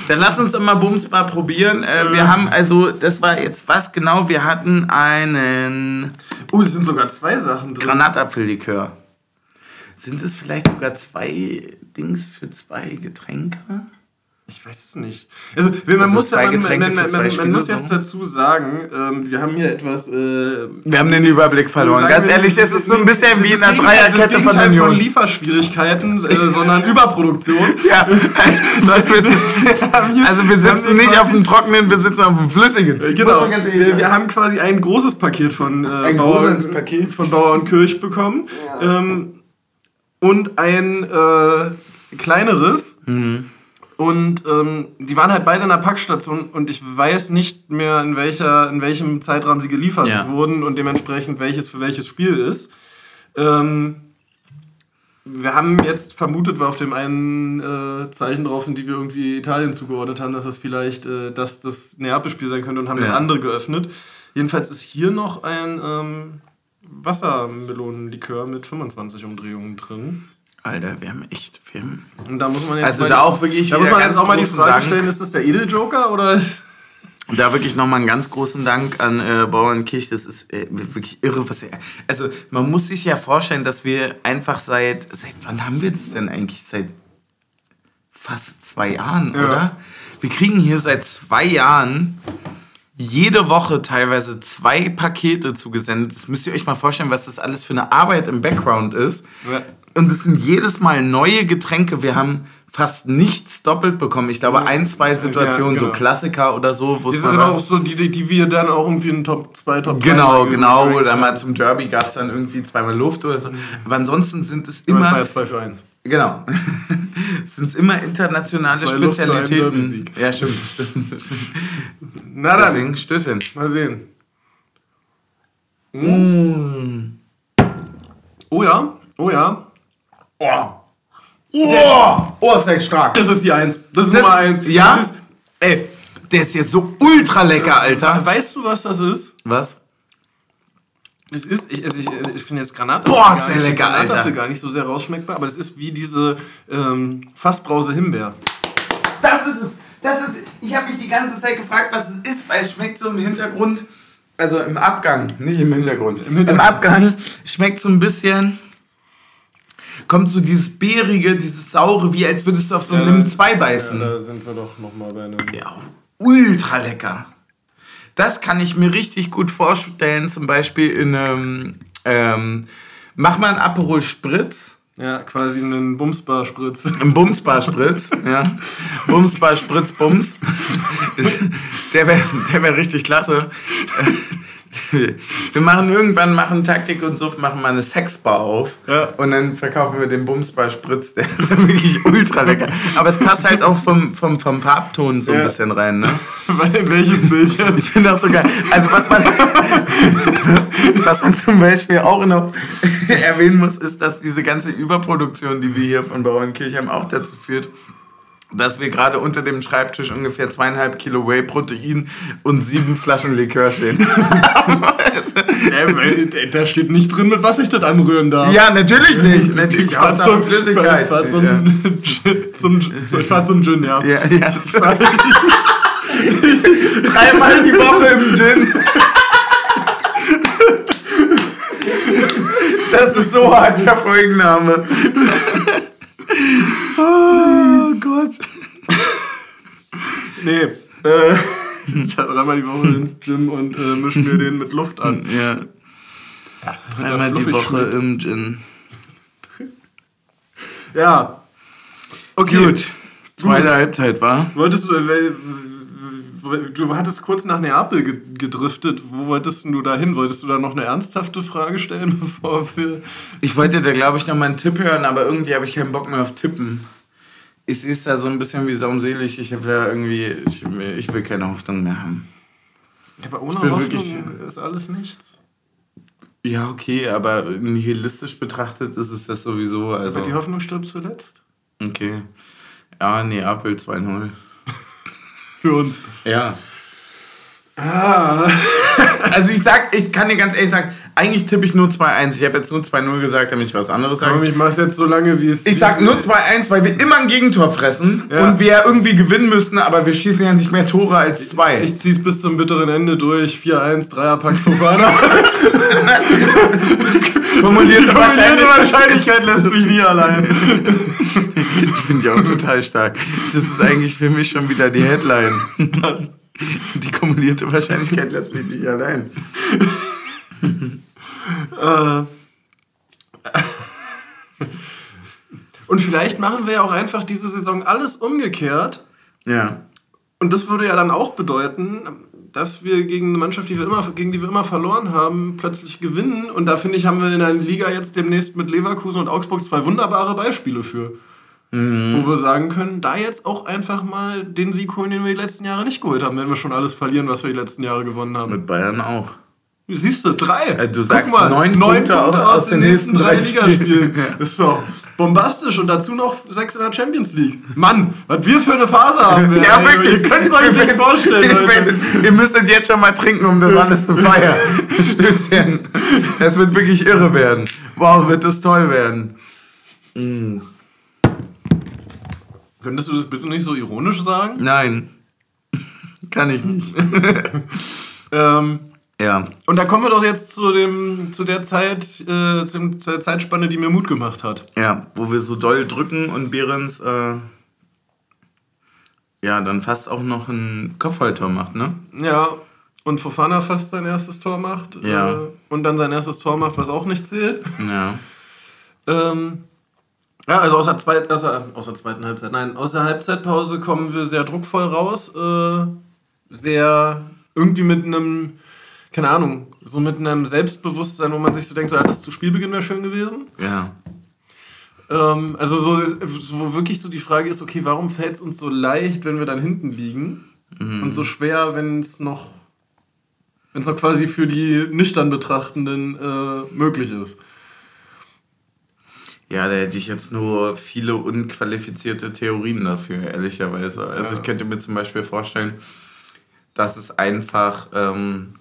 Dann lass uns doch mal Bumsbar probieren. Äh, wir haben also, das war jetzt was genau, wir hatten einen Oh, es sind sogar zwei Sachen drin. Granatapfellikör. Sind es vielleicht sogar zwei Dings für zwei Getränke? Ich weiß es nicht. Also, man, Also muss, zwei man, man, man, man, muss jetzt dazu sagen, ähm, wir haben hier etwas. Äh, Wir haben den Überblick verloren. Ganz ehrlich, das ist so ein bisschen wie in einer das Dreierkette von von Union. Lieferschwierigkeiten, äh, sondern Überproduktion. Ja, also wir sitzen nicht auf dem Trockenen, wir sitzen auf dem Flüssigen. Genau. Ganz ehrlich Wir, wir haben quasi ein großes Paket von, äh, Ein Bauer, großes Paket. von Bauer und Kirch bekommen. Ähm, und ein äh, kleineres. Mhm. Und ähm, die waren halt beide in der Packstation und ich weiß nicht mehr, in, welcher, in welchem Zeitraum sie geliefert Ja. wurden und dementsprechend welches für welches Spiel ist. Ähm, wir haben jetzt vermutet, weil auf dem einen äh, Zeichen drauf sind, die wir irgendwie Italien zugeordnet haben, dass das vielleicht äh, dass das Neapel-Spiel sein könnte und haben das Ja. andere geöffnet. Jedenfalls ist hier noch ein ähm, Wassermelonenlikör mit 25 Umdrehungen drin. Alter, wir haben echt, wir haben Und da muss man jetzt Also da auch wirklich da muss man jetzt auch mal die Frage Dank. stellen, ist das der Edeljoker oder Da wirklich nochmal einen ganz großen Dank an äh, Bauernkirch. Das ist äh, wirklich irre, was er. Also, man muss sich ja vorstellen, dass wir einfach seit. Seit wann haben wir das denn eigentlich? Seit fast zwei Jahren, Ja. oder? Wir kriegen hier seit zwei Jahren jede Woche teilweise zwei Pakete zugesendet. Das müsst ihr euch mal vorstellen, was das alles für eine Arbeit im Background ist. Ja. Und es sind jedes Mal neue Getränke. Wir haben fast nichts doppelt bekommen. Ich glaube, ein, zwei Situationen, Ja, genau. so Klassiker oder so, Die sind aber auch so, die, die, wir dann auch irgendwie in Top 2, Top 3 Genau, genau. Oder mal zum Derby gab es dann irgendwie zweimal Luft oder so. Aber ansonsten sind es Immer. Das war ja 2 für 1. Genau. sind es immer internationale Zwei Spezialitäten. Ja, stimmt. stimmt. Na dann, Deswegen Stößchen. mal sehen. Mm. Oh ja, oh ja. Oh. Oh, oh, ist der stark. Das ist die 1. Das ist Das- Nummer 1. ja? Das ist, Ey, der ist jetzt so ultra lecker, Alter. weißt du, was das ist? Was? Das ist, ich, also ich, ich finde jetzt Granat. Boah, ist der lecker, Alter. gar nicht so sehr rausschmeckbar, aber das ist wie diese ähm, Fassbrause Himbeer. Das ist es. Das ist. Ich habe mich die ganze Zeit gefragt, was es ist, weil es schmeckt so im Hintergrund. Also im Abgang, nicht im Hintergrund. Im Hintergrund. Im Abgang schmeckt so ein bisschen. Kommt so dieses Beerige, dieses Saure, wie als würdest du auf so einen Nimm 2 beißen. Ja, da sind wir doch nochmal bei einem. Ja, ultra lecker. Das kann ich mir richtig gut vorstellen, zum Beispiel in einem. Ähm, mach mal einen Aperol Spritz. Ja, quasi einen Bumsbar-Spritz. Ein Bumsbar-Spritz, ja. Bumsbar-Spritz, Bums. Der wäre der wär richtig klasse. Wir machen irgendwann, machen Taktik und Suff, machen mal eine Sexbar auf. Ja. Und dann verkaufen wir den Bumsbar-Spritz. Der ist wirklich ultra lecker. Aber es passt halt auch vom, vom, vom Farbton so ein Ja. bisschen rein, ne? Weil- Welches Bild jetzt? Ich finde das so geil. Also was man, was man zum Beispiel auch noch erwähnen muss, ist, dass diese ganze Überproduktion, die wir hier von Bauernkirch haben, auch dazu führt, dass wir gerade unter dem Schreibtisch ungefähr zweieinhalb Kilo Whey-Protein und sieben Flaschen Likör stehen. Äh, da steht nicht drin, mit was ich das anrühren darf. ja, natürlich nicht. Natürlich Ich fahr Hauptsache zum, Flüssigkeit. Ich fahr zum, zum, zum, ich fahr zum Gin, ja. Ja, ja. Dreimal die Woche im Gin. Das ist so hart, der Folgenname. Oh Gott. Nee, äh, ich fahr dreimal die Woche ins Gym und äh, misch mir den mit Luft an. Ja. Dreimal die Woche schmeckt. im Gin. Ja. Okay. Gut. Zweite Halbzeit war. Wolltest du, äh, du hattest kurz nach Neapel ge- gedriftet. Wo wolltest du da hin? Wolltest du da noch eine ernsthafte Frage stellen, bevor wir. Ich wollte da, glaube ich, noch mal einen Tipp hören, aber irgendwie habe ich keinen Bock mehr auf Tippen. Es da so ein bisschen wie saumselig. Ich habe da irgendwie. Ich, ich will keine Hoffnung mehr haben. Aber ohne Hoffnung wirklich- ist alles nichts. Ja, okay, aber nihilistisch betrachtet ist es das sowieso. Also, Aber die Hoffnung stirbt zuletzt. okay. Ja, Neapel 2-0. Für uns. Ja. Ah. Also ich sag, ich kann dir ganz ehrlich sagen, eigentlich tippe ich nur 2-1. Ich habe jetzt nur 2-0 gesagt, damit ich was anderes sage. ich mach's jetzt so lange, wie es. Ich sag nur 2-1, weil wir immer ein Gegentor fressen Ja. und wir irgendwie gewinnen müssen, aber wir schießen ja nicht mehr Tore als zwei. Ich zieh's bis zum bitteren Ende durch. 4-1, Dreierpack Fofana. formulierte Die Wahrscheinlichkeit. Wahrscheinlichkeit lässt mich nie allein. Finde ich auch total stark. Das ist eigentlich für mich schon wieder die Headline. Das. Die kumulierte Wahrscheinlichkeit lässt mich nicht allein. Äh. Und vielleicht machen wir ja auch einfach diese Saison alles umgekehrt. Ja. Und das würde ja dann auch bedeuten, dass wir gegen eine Mannschaft, die wir immer, gegen die wir immer verloren haben, plötzlich gewinnen. Und da finde ich, haben wir in der Liga jetzt demnächst mit Leverkusen und Augsburg zwei wunderbare Beispiele für. Wo wir sagen können, da jetzt auch einfach mal den Sieg holen, den wir die letzten Jahre nicht geholt haben, wenn wir schon alles verlieren, was wir die letzten Jahre gewonnen haben. Mit Bayern auch. Siehst du, drei. Äh, du Guck sagst neun Punkte aus den nächsten drei Ligaspielen. Das ist doch bombastisch und dazu noch sechs in der Champions League. Mann, was wir für eine Phase haben. Ja, ey. wirklich. Ihr könnt es euch nicht vorstellen, Leute. Ihr müsstet jetzt schon mal trinken, um das alles zu feiern. Stößchen. Es wird wirklich irre werden. Wow, wird das toll werden. Mm. Könntest du das bitte nicht so ironisch sagen? Nein. Kann ich nicht. Ähm, Ja. und da kommen wir doch jetzt zu, dem, zu, der Zeit, äh, zu, dem, zu der Zeitspanne, die mir Mut gemacht hat. Ja, wo wir so doll drücken und Behrens äh, ja dann fast auch noch ein Kopfballtor macht, ne? Ja, und Fofana fast sein erstes Tor macht. Ja. Äh, und dann sein erstes Tor macht, was auch nicht zählt. Ja. Ähm, ja, also aus der, zweit, aus, der, aus der zweiten Halbzeit. Nein, aus der Halbzeitpause kommen wir sehr druckvoll raus. Äh, sehr irgendwie mit einem, keine Ahnung, so mit einem Selbstbewusstsein, wo man sich so denkt, so, ja, das zu Spielbeginn wäre schön gewesen. Ja. Ähm, also so, wo wirklich so die Frage ist, okay, warum fällt es uns so leicht, wenn wir dann hinten liegen? Und so schwer, wenn es noch, wenn es noch quasi für die nüchtern Betrachtenden äh, möglich ist. Ja, da hätte ich jetzt nur viele unqualifizierte Theorien dafür, ehrlicherweise. Also Ja. ich könnte mir zum Beispiel vorstellen, dass es einfach ähm,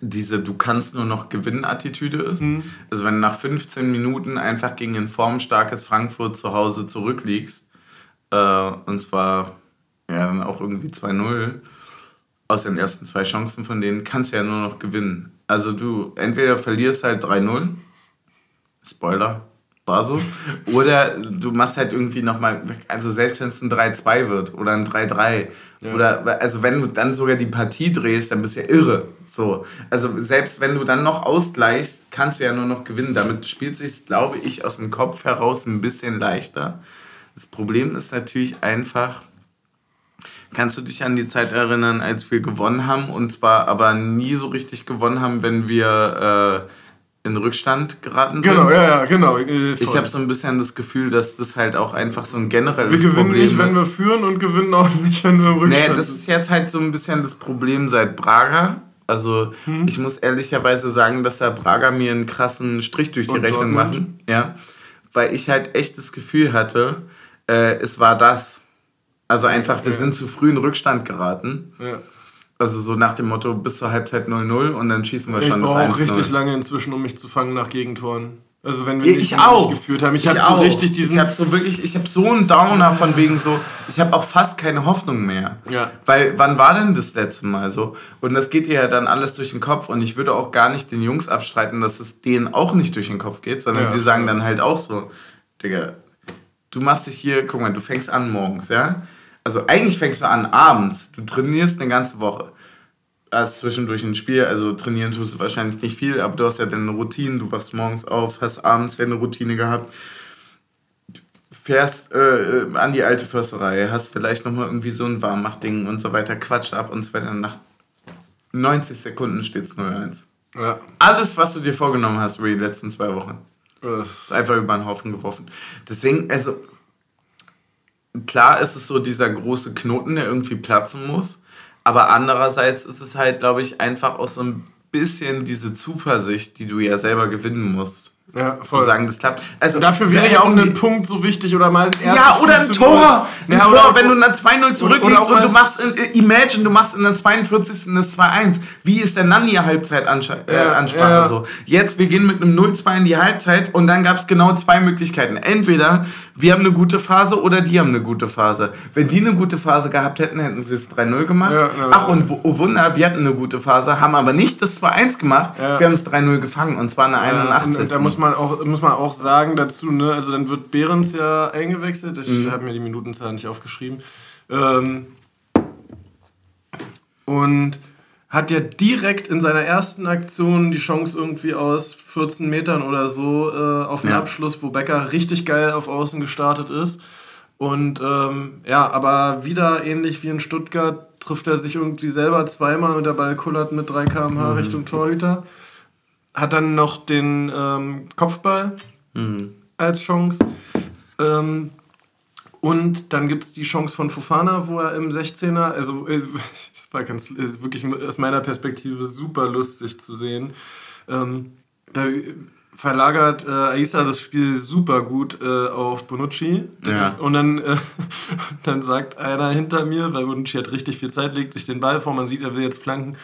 diese Du kannst nur noch gewinnen Attitüde ist. Also wenn du nach 15 Minuten einfach gegen ein formstarkes Frankfurt zu Hause zurückliegst, äh, und zwar ja dann auch irgendwie 2-0 aus den ersten zwei Chancen von denen, kannst du ja nur noch gewinnen. Also du entweder verlierst halt 3-0, Spoiler, war so. Oder du machst halt irgendwie nochmal, also selbst wenn es ein 3-2 wird oder ein 3-3. Ja. Oder also wenn du dann sogar die Partie drehst, dann bist du ja irre. So. Also selbst wenn du dann noch ausgleichst, kannst du ja nur noch gewinnen. Damit spielt sich, glaube ich, aus dem Kopf heraus ein bisschen leichter. Das Problem ist natürlich einfach, kannst du dich an die Zeit erinnern, als wir gewonnen haben und zwar aber nie so richtig gewonnen haben, wenn wir äh, in Rückstand geraten Genau, sind. ja, ja, genau. äh, Ich habe so ein bisschen das Gefühl, dass das halt auch einfach so ein generelles wir gewinnen Problem nicht, wenn ist. wir führen und gewinnen auch nicht, wenn wir im Rückstand Nee, das sind. ist jetzt halt so ein bisschen das Problem seit Braga. Also Hm. ich muss ehrlicherweise sagen, dass da Braga mir einen krassen Strich durch die Und Rechnung machen. Ja. Weil ich halt echt das Gefühl hatte, äh, es war das. Also einfach, wir Ja. sind zu früh in Rückstand geraten. Ja. Also so nach dem Motto, bis zur Halbzeit 0-0 und dann schießen wir Ich schon das brauche auch 1-0. richtig lange inzwischen, um mich zu fangen nach Gegentoren. Also wenn wir Ich nicht, auch. nicht geführt haben. Ich, Ich habe so auch. richtig diesen... Ich habe so wirklich, ich habe so einen Downer von wegen so, ich habe auch fast keine Hoffnung mehr. Ja. Weil, wann war denn das letzte Mal so? Und das geht dir ja dann alles durch den Kopf und ich würde auch gar nicht den Jungs abstreiten, dass es denen auch nicht durch den Kopf geht, sondern Ja, die sagen dann halt auch so, Digga, du machst dich hier, guck mal, du fängst an morgens, ja? Also eigentlich fängst du an abends, du trainierst eine ganze Woche. Hast zwischendurch ein Spiel, also trainieren tust du wahrscheinlich nicht viel, aber du hast ja deine Routine, du wachst morgens auf, hast abends deine Routine gehabt, fährst äh, äh, an die alte Försterei, hast vielleicht nochmal irgendwie so ein Warmachding und so weiter, quatscht ab und so weiter. Nach 90 Sekunden steht es 0-1. Ja. Alles, was du dir vorgenommen hast über die letzten zwei Wochen, Äh, ist einfach über den Haufen geworfen. Deswegen, also, klar ist es so dieser große Knoten, der irgendwie platzen muss. Aber andererseits ist es halt, glaube ich, einfach auch so ein bisschen diese Zuversicht, die du ja selber gewinnen musst. Ja, Zu voll. sagen, das klappt. Also Dafür wäre ja auch ein Punkt so wichtig oder mal ein Ja, oder ein zu Tor. Ein Ja, Tor, oder- wenn du dann 2-0 zurückliegst und du machst, äh, imagine, du machst in der 42. das 2-1. Wie ist der Nanni Halbzeitansprache äh, Ja, ja. so? Jetzt, wir gehen mit einem 0-2 in die Halbzeit und dann gab es genau zwei Möglichkeiten. Entweder wir haben eine gute Phase oder die haben eine gute Phase. Wenn die eine gute Phase gehabt hätten, hätten sie es 3-0 gemacht. Ja, Ach, und oh Wunder, wir hatten eine gute Phase, haben aber nicht das 2-1 gemacht. Wir haben es 3-0 gefangen und zwar in der Ja, 81. muss man auch, muss man auch sagen dazu, ne, also dann wird Behrens ja eingewechselt. Ich Mhm. habe mir die Minutenzahl nicht aufgeschrieben. Ähm, und hat ja direkt in seiner ersten Aktion die Chance irgendwie aus 14 Metern oder so äh, auf den Ja. Abschluss, wo Becker richtig geil auf Außen gestartet ist. Und ähm, ja, aber wieder ähnlich wie in Stuttgart trifft er sich irgendwie selber zweimal und der Ball kullert mit 3 km/h Mhm. Richtung Torhüter. Hat dann noch den ähm, Kopfball Mhm. als Chance. Ähm, und dann gibt es die Chance von Fofana, wo er im 16er, also äh, es war ganz, ist wirklich aus meiner Perspektive super lustig zu sehen. Ähm, da verlagert äh, Aisa das Spiel super gut äh, auf Bonucci. Ja. Und dann, äh, dann sagt einer hinter mir, weil Bonucci hat richtig viel Zeit, legt sich den Ball vor, man sieht, er will jetzt flanken.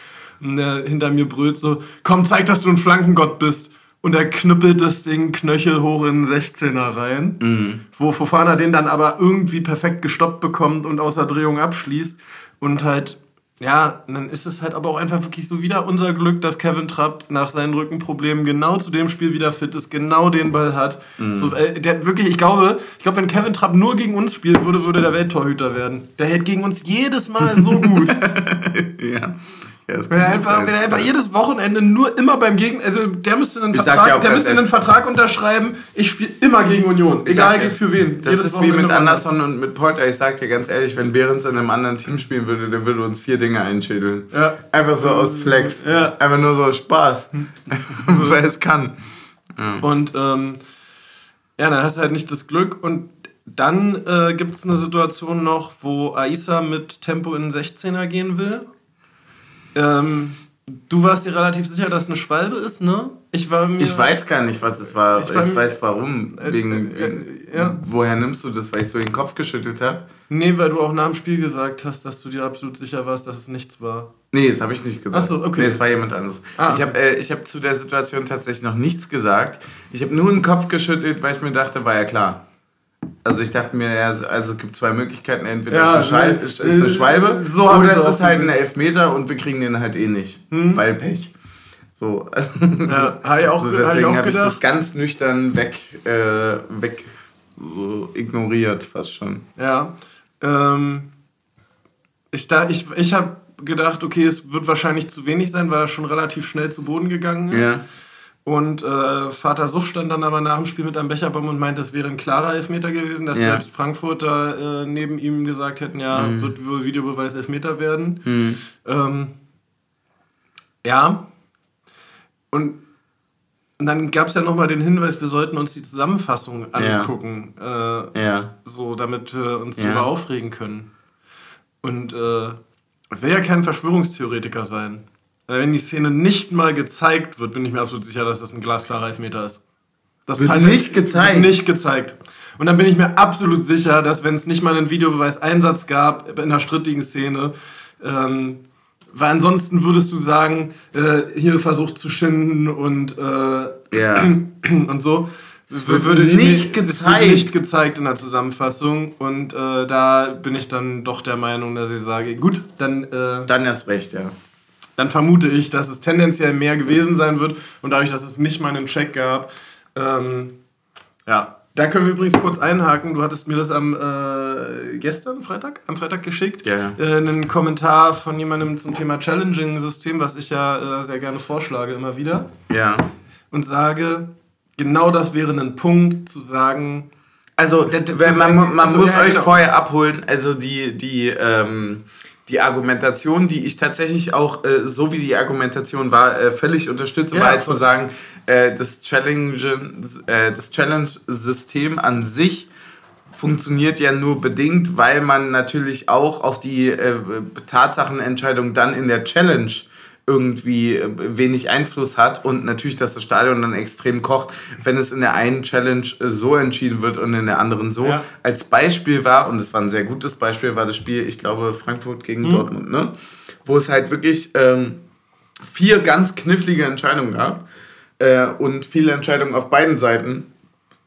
Der hinter mir brüllt so, komm, zeig, dass du ein Flankengott bist. Und er knüppelt das Ding Knöchel hoch in den 16er rein, Mhm. wo Fofana den dann aber irgendwie perfekt gestoppt bekommt und außer Drehung abschließt und halt ja, dann ist es halt aber auch einfach wirklich so wieder unser Glück, dass Kevin Trapp nach seinen Rückenproblemen genau zu dem Spiel wieder fit ist, genau den Ball hat. Mhm. So, äh, der wirklich, ich glaube, ich glaube, wenn Kevin Trapp nur gegen uns spielen würde, würde der Welttorhüter werden. Der hält gegen uns jedes Mal so gut. ja. Ja, Wenn er, einfach, sein. wenn er einfach jedes Wochenende nur immer beim Gegner, also der müsste einen, Ich Vertrag, ja der müsste einen Vertrag unterschreiben, ich spiele immer gegen Union, Ich egal dir, für wen. Das Jedes ist wie mit Wochenende Anderson und mit Porter. Ich sag dir ganz ehrlich, wenn Behrens in einem anderen Team spielen würde, der würde uns vier Dinge einschädeln. Ja. Einfach so aus Flex. Ja. Einfach nur so Spaß. Weil es kann. Und ähm, ja, dann hast du halt nicht das Glück. Und dann äh, gibt es eine Situation noch, wo Aisa mit Tempo in den 16er gehen will. Ähm, du warst dir relativ sicher, dass es eine Schwalbe ist, ne? Ich war mir. Ich weiß gar nicht, was es war. Ich Ich, war mir- weiß warum. Äh, Wegen, äh, wegen, ja. Woher nimmst du das? Weil ich so den Kopf geschüttelt habe? Nee, weil du auch nach dem Spiel gesagt hast, dass du dir absolut sicher warst, dass es nichts war. Nee, das habe ich nicht gesagt. Ach so, okay. Nee, es war jemand anderes. Ah, ich habe äh, ich hab zu der Situation tatsächlich noch nichts gesagt. Ich habe nur den Kopf geschüttelt, weil ich mir dachte, war ja klar. Also ich dachte mir, ja, also es gibt zwei Möglichkeiten. Entweder Ja, ist, eine Schwalbe, äh, ist eine Schwalbe so hab oder es ist halt ein. Elfmeter und wir kriegen den halt eh nicht. Weil Pech. So. Ja, hab ich auch- so hab ich deswegen habe ich gedacht. das ganz nüchtern weg, äh, weg so ignoriert fast schon. Ja. Ähm, ich da, ich, ich habe gedacht, okay, es wird wahrscheinlich zu wenig sein, weil er schon relativ schnell zu Boden gegangen ist. Ja. Und äh, Vater Suff stand dann aber nach dem Spiel mit einem Becherbaum und meinte, es wäre ein klarer Elfmeter gewesen, dass Ja. selbst Frankfurter äh, neben ihm gesagt hätten, ja, Mhm. wird wohl Videobeweis Elfmeter werden. Ähm, ja. Und, und dann gab es ja nochmal den Hinweis, wir sollten uns die Zusammenfassung Ja. angucken, äh, Ja. so damit wir uns Ja. darüber aufregen können. Und äh, ich will ja kein Verschwörungstheoretiker sein. Wenn die Szene nicht mal gezeigt wird, bin ich mir absolut sicher, dass das ein glasklarer Elfmeter ist. Das Wird Peilte- nicht gezeigt? Wird nicht gezeigt. Und dann bin ich mir absolut sicher, dass wenn es nicht mal einen Videobeweis-Einsatz gab in einer strittigen Szene, ähm, weil ansonsten würdest du sagen, äh, hier versucht zu schinden und, äh, Ja. und so. Es wird Würde nicht es gezeigt. Wird nicht gezeigt in der Zusammenfassung. Und äh, da bin ich dann doch der Meinung, dass ich sage, gut, dann, äh, Dann erst recht, ja. Dann vermute ich, dass es tendenziell mehr gewesen sein wird. Und dadurch, dass es nicht mal einen Check gab, ähm, ja. Da können wir übrigens kurz einhaken. Du hattest mir das am äh, gestern, Freitag, am Freitag geschickt. Ja, ja. Äh, einen Kommentar von jemandem zum Thema Challenging-System, was ich ja äh, sehr gerne vorschlage immer wieder. Ja. Und sage, genau das wäre ein Punkt zu sagen, Also, zu man, sagen- man also, muss ja, euch genau. vorher abholen, also die, die, ähm, die Argumentation, die ich tatsächlich auch, äh, so wie die Argumentation war, äh, völlig unterstütze, Ja, war halt zu sagen, äh, das Challenge, äh, Challenge-System an sich funktioniert ja nur bedingt, weil man natürlich auch auf die äh, Tatsachenentscheidung dann in der Challenge irgendwie äh, wenig Einfluss hat und natürlich, dass das Stadion dann extrem kocht, wenn es in der einen Challenge äh, so entschieden wird und in der anderen so. Ja. Als Beispiel war, und es war ein sehr gutes Beispiel, war das Spiel, ich glaube, Frankfurt gegen Dortmund, ne? Wo es halt wirklich ähm, vier ganz knifflige Entscheidungen gab äh, und viele Entscheidungen auf beiden Seiten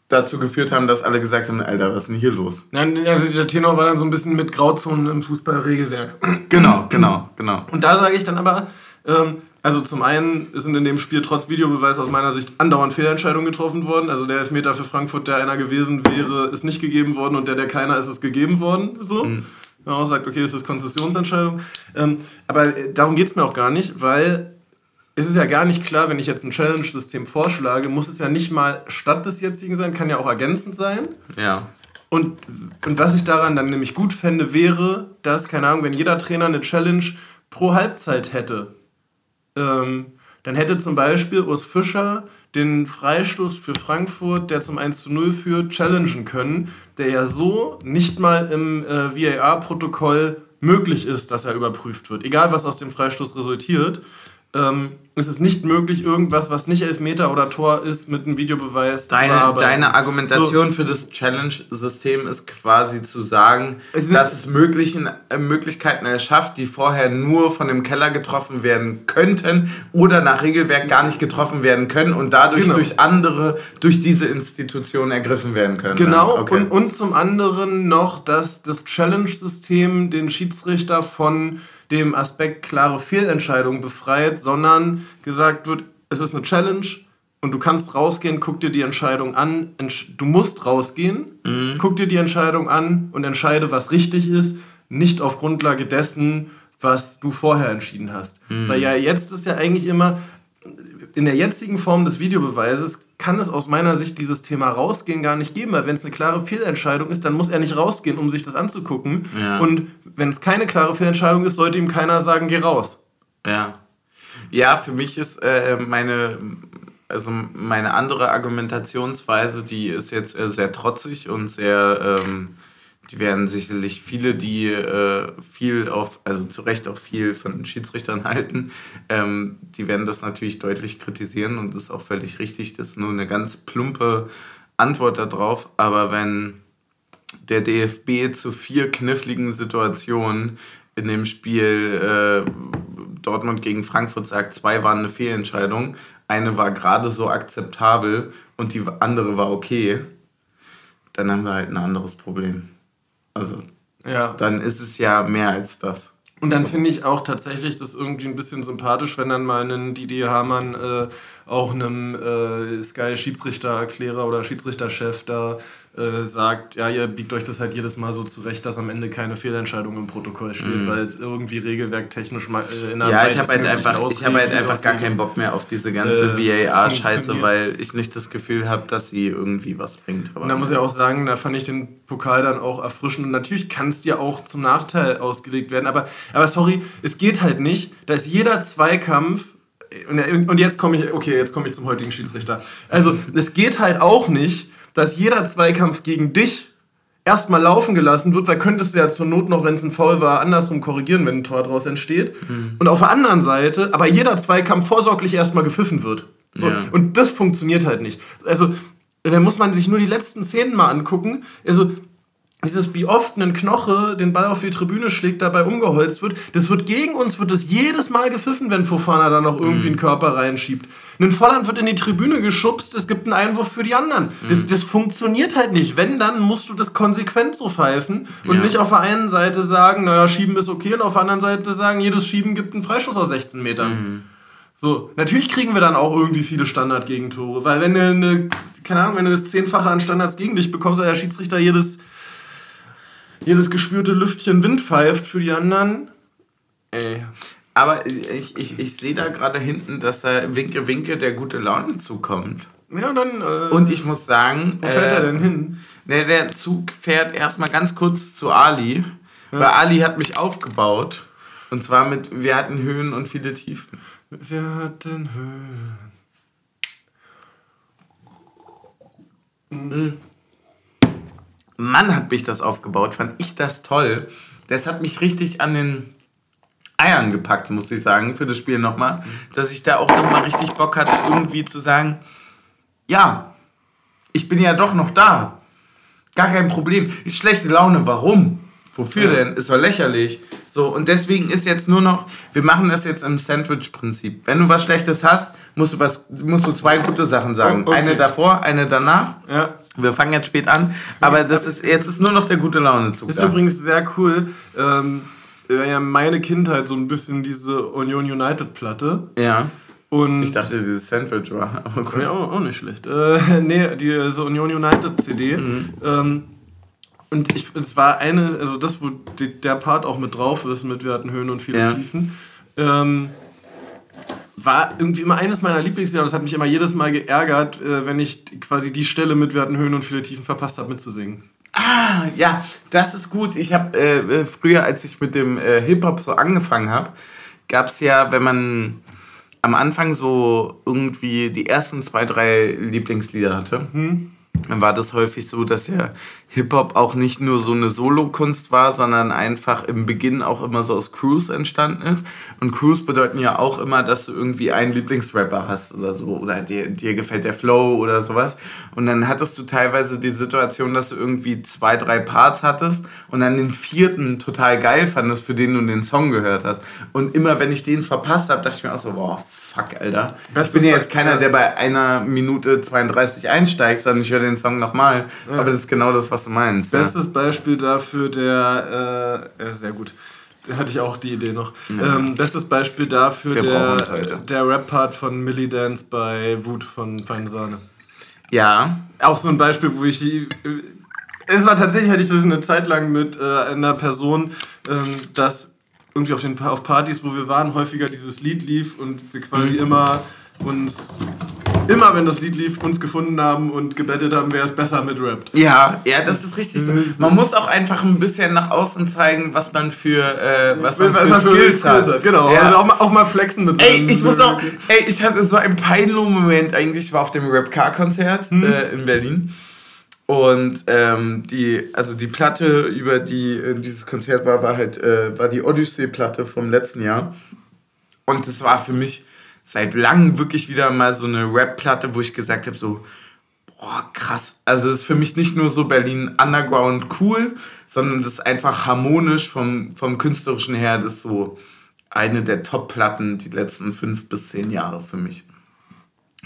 dazu geführt haben, dass alle gesagt haben, Alter, was ist denn hier los? Ja, also der Tenor war dann so ein bisschen mit Grauzonen im Fußballregelwerk. Genau, genau, genau. Und da sage ich dann aber, ähm, also zum einen sind in dem Spiel trotz Videobeweis aus meiner Sicht andauernd Fehlentscheidungen getroffen worden. Also der Elfmeter für Frankfurt, der einer gewesen wäre, ist nicht gegeben worden und der, der keiner ist, ist gegeben worden. So. Mhm. Man auch sagt, okay, es ist Konzessionsentscheidung. Ähm, aber äh, darum geht es mir auch gar nicht, weil es ist ja gar nicht klar, wenn ich jetzt ein Challenge-System vorschlage, muss es ja nicht mal statt des jetzigen sein, kann ja auch ergänzend sein. Ja. Und, und was ich daran dann nämlich gut fände, wäre, dass, keine Ahnung, wenn jeder Trainer eine Challenge pro Halbzeit hätte, ähm, dann hätte zum Beispiel Urs Fischer den Freistoß für Frankfurt, der zum 1 zu 0 führt, challengen können, der ja so nicht mal im äh, VAR-Protokoll möglich ist, dass er überprüft wird. Egal, was aus dem Freistoß resultiert, ähm, ist es nicht möglich, irgendwas, was nicht Elfmeter oder Tor ist, mit einem Videobeweis zu Deine, bearbeiten. deine Argumentation für das Challenge-System ist quasi zu sagen, Es dass es möglichen, äh, Möglichkeiten erschafft, die vorher nur von dem Keller getroffen werden könnten oder nach Regelwerk gar nicht getroffen werden können und dadurch Genau. durch andere, durch diese Institution ergriffen werden können. Genau, okay. und, und zum anderen noch, dass das Challenge-System den Schiedsrichter von dem Aspekt klare Fehlentscheidung befreit, sondern gesagt wird, es ist eine Challenge und du kannst rausgehen, guck dir die Entscheidung an, du musst rausgehen, mhm. guck dir die Entscheidung an und entscheide, was richtig ist, nicht auf Grundlage dessen, was du vorher entschieden hast. Mhm. Weil ja jetzt ist ja eigentlich immer, in der jetzigen Form des Videobeweises kann es aus meiner Sicht dieses Thema rausgehen gar nicht geben, weil wenn es eine klare Fehlentscheidung ist, dann muss er nicht rausgehen, um sich das anzugucken. Ja. Und wenn es keine klare Fehlentscheidung ist, sollte ihm keiner sagen, geh raus. Ja. Ja, für mich ist äh, meine, also meine andere Argumentationsweise, die ist jetzt äh, sehr trotzig und sehr ähm, die werden sicherlich viele, die äh, viel auf, also zu Recht auch viel von den Schiedsrichtern halten, ähm, die werden das natürlich deutlich kritisieren und das ist auch völlig richtig. Das ist nur eine ganz plumpe Antwort darauf. Aber wenn der DFB zu vier kniffligen Situationen in dem Spiel äh, Dortmund gegen Frankfurt sagt, zwei waren eine Fehlentscheidung, eine war gerade so akzeptabel und die andere war okay, dann haben wir halt ein anderes Problem. Also, ja. dann ist es ja mehr als das. Und dann finde ich auch tatsächlich das irgendwie ein bisschen sympathisch, wenn dann mal ein Didier Hamann äh, auch einem äh, Sky-Schiedsrichter-Erklärer oder Schiedsrichterchef da äh, sagt, ja, ihr biegt euch das halt jedes Mal so zurecht, dass am Ende keine Fehlentscheidung im Protokoll steht, mhm. weil es irgendwie regelwerktechnisch mal äh, in der Ja, ich habe halt einfach, ich hab halt einfach gar keinen Bock mehr auf diese ganze äh, VAR-Scheiße, weil ich nicht das Gefühl habe, dass sie irgendwie was bringt. Aber und da muss ich auch sagen, da fand ich den Pokal dann auch erfrischend. Und natürlich kann es dir auch zum Nachteil ausgelegt werden, aber, aber sorry, es geht halt nicht, da ist jeder Zweikampf und jetzt komme ich, okay, jetzt komme ich zum heutigen Schiedsrichter. Also, es geht halt auch nicht, dass jeder Zweikampf gegen dich erstmal laufen gelassen wird, weil könntest du ja zur Not noch, wenn es ein Foul war, andersrum korrigieren, wenn ein Tor daraus entsteht. Mhm. Und auf der anderen Seite, aber jeder Zweikampf vorsorglich erstmal gepfiffen wird. So, ja. Und das funktioniert halt nicht. Also, da muss man sich nur die letzten Szenen mal angucken. Also, dieses, wie oft ein Knoche den Ball auf die Tribüne schlägt, dabei umgeholzt wird, das wird gegen uns, wird das jedes Mal gepfiffen, wenn Fofana da noch irgendwie mhm. einen Körper reinschiebt. Ein Volland wird in die Tribüne geschubst, es gibt einen Einwurf für die anderen. Mhm. Das, das funktioniert halt nicht. Wenn, dann musst du das konsequent so pfeifen und ja. nicht auf der einen Seite sagen, naja, Schieben ist okay und auf der anderen Seite sagen, jedes Schieben gibt einen Freistoß aus 16 Metern. Mhm. So, natürlich kriegen wir dann auch irgendwie viele Standard-Gegentore, weil wenn du eine, keine Ahnung, wenn du das Zehnfache an Standards gegen dich bekommst, weil der Schiedsrichter jedes jedes gespürte Lüftchen Wind pfeift für die anderen. Ey. Aber ich, ich, ich sehe da gerade hinten, dass da Winke Winke der gute Laune zukommt. Ja, dann. Äh, Und ich muss sagen. Wo fährt äh, er denn hin? Der, der Zug fährt erstmal ganz kurz zu Ali. Ja. Weil Ali hat mich aufgebaut. Und zwar mit Wir hatten Höhen und viele Tiefen. Wir hatten Höhen. Mhm. Mann, hat mich das aufgebaut, fand ich das toll. Das hat mich richtig an den Eiern gepackt, muss ich sagen, für das Spiel nochmal. Dass ich da auch nochmal richtig Bock hatte, irgendwie zu sagen, ja, ich bin ja doch noch da. Gar kein Problem. Ist schlechte Laune, warum? Wofür ja. denn? Ist doch lächerlich. So, und deswegen ist jetzt nur noch, wir machen das jetzt im Sandwich-Prinzip. Wenn du was Schlechtes hast, musst du, was, musst du zwei gute Sachen sagen. Oh, okay. Eine davor, eine danach. Ja. Wir fangen jetzt spät an, aber das ist, jetzt ist nur noch der gute Laune-Zug. Ist da. übrigens sehr cool. Ähm, ja, meine Kindheit so ein bisschen diese Union United-Platte. Ja. Und ich dachte, dieses Sandwich war. Okay. Ja, auch, auch nicht schlecht. Äh, nee, diese Union United CD. Mhm. Ähm, und ich, es war eine, also das, wo die, der Part auch mit drauf ist, mit Wir hatten Höhen und viele ja. Tiefen, ähm, war irgendwie immer eines meiner Lieblingslieder. Das hat mich immer jedes Mal geärgert, äh, wenn ich quasi die Stelle mit Wir hatten Höhen und viele Tiefen verpasst habe, mitzusingen. Ah, ja, das ist gut. Ich habe äh, äh, früher, als ich mit dem äh, Hip-Hop so angefangen habe, gab es ja, wenn man am Anfang so irgendwie die ersten zwei, drei Lieblingslieder hatte, hm dann war das häufig so, dass ja Hip-Hop auch nicht nur so eine Solo-Kunst war, sondern einfach im Beginn auch immer so aus Crews entstanden ist. Und Crews bedeuten ja auch immer, dass du irgendwie einen Lieblingsrapper hast oder so, oder dir, dir gefällt der Flow oder sowas. Und dann hattest du teilweise die Situation, dass du irgendwie zwei, drei Parts hattest und dann den vierten total geil fandest, für den du den Song gehört hast. Und immer wenn ich den verpasst habe, dachte ich mir auch so, boah, fuck, Alter. ich bin ja jetzt keiner, der bei einer Minute 32 einsteigt, sondern ich höre den Song nochmal. Ja. Aber das ist genau das, was du meinst. Bestes ja. Beispiel dafür, der, äh, sehr gut. hatte ich auch die Idee noch. Ähm, bestes Beispiel dafür Wir der, der Rap-Part von Millie Dance bei Wut von Feine Sahne. Ja, Auch so ein Beispiel, wo ich die. äh, Es war tatsächlich, hatte ich das eine Zeit lang mit äh, einer Person, ähm, dass irgendwie auf, den, auf Partys, wo wir waren, häufiger dieses Lied lief und wir quasi immer uns, immer wenn das Lied lief, uns gefunden haben und gebettet haben, wer es besser mitrappt. Ja, ja, das ist richtig so. Man muss auch einfach ein bisschen nach außen zeigen, was man für, äh, was man für für Skills hat. Genau, Ja. und auch, mal, auch mal flexen mit Ey, ich muss auch, ey, ich hatte so einen peinlichen Moment eigentlich, ich war auf dem Rap-Car-Konzert äh, in Berlin. Und ähm, die, also die Platte, über die äh, dieses Konzert war, war halt, äh, war die Odyssey-Platte vom letzten Jahr. Und es war für mich seit langem wirklich wieder mal so eine Rap-Platte, wo ich gesagt habe, so, boah, krass. Also es ist für mich nicht nur so Berlin Underground cool, sondern das ist einfach harmonisch vom, vom künstlerischen her, das ist so eine der Top-Platten die letzten fünf bis zehn Jahre für mich.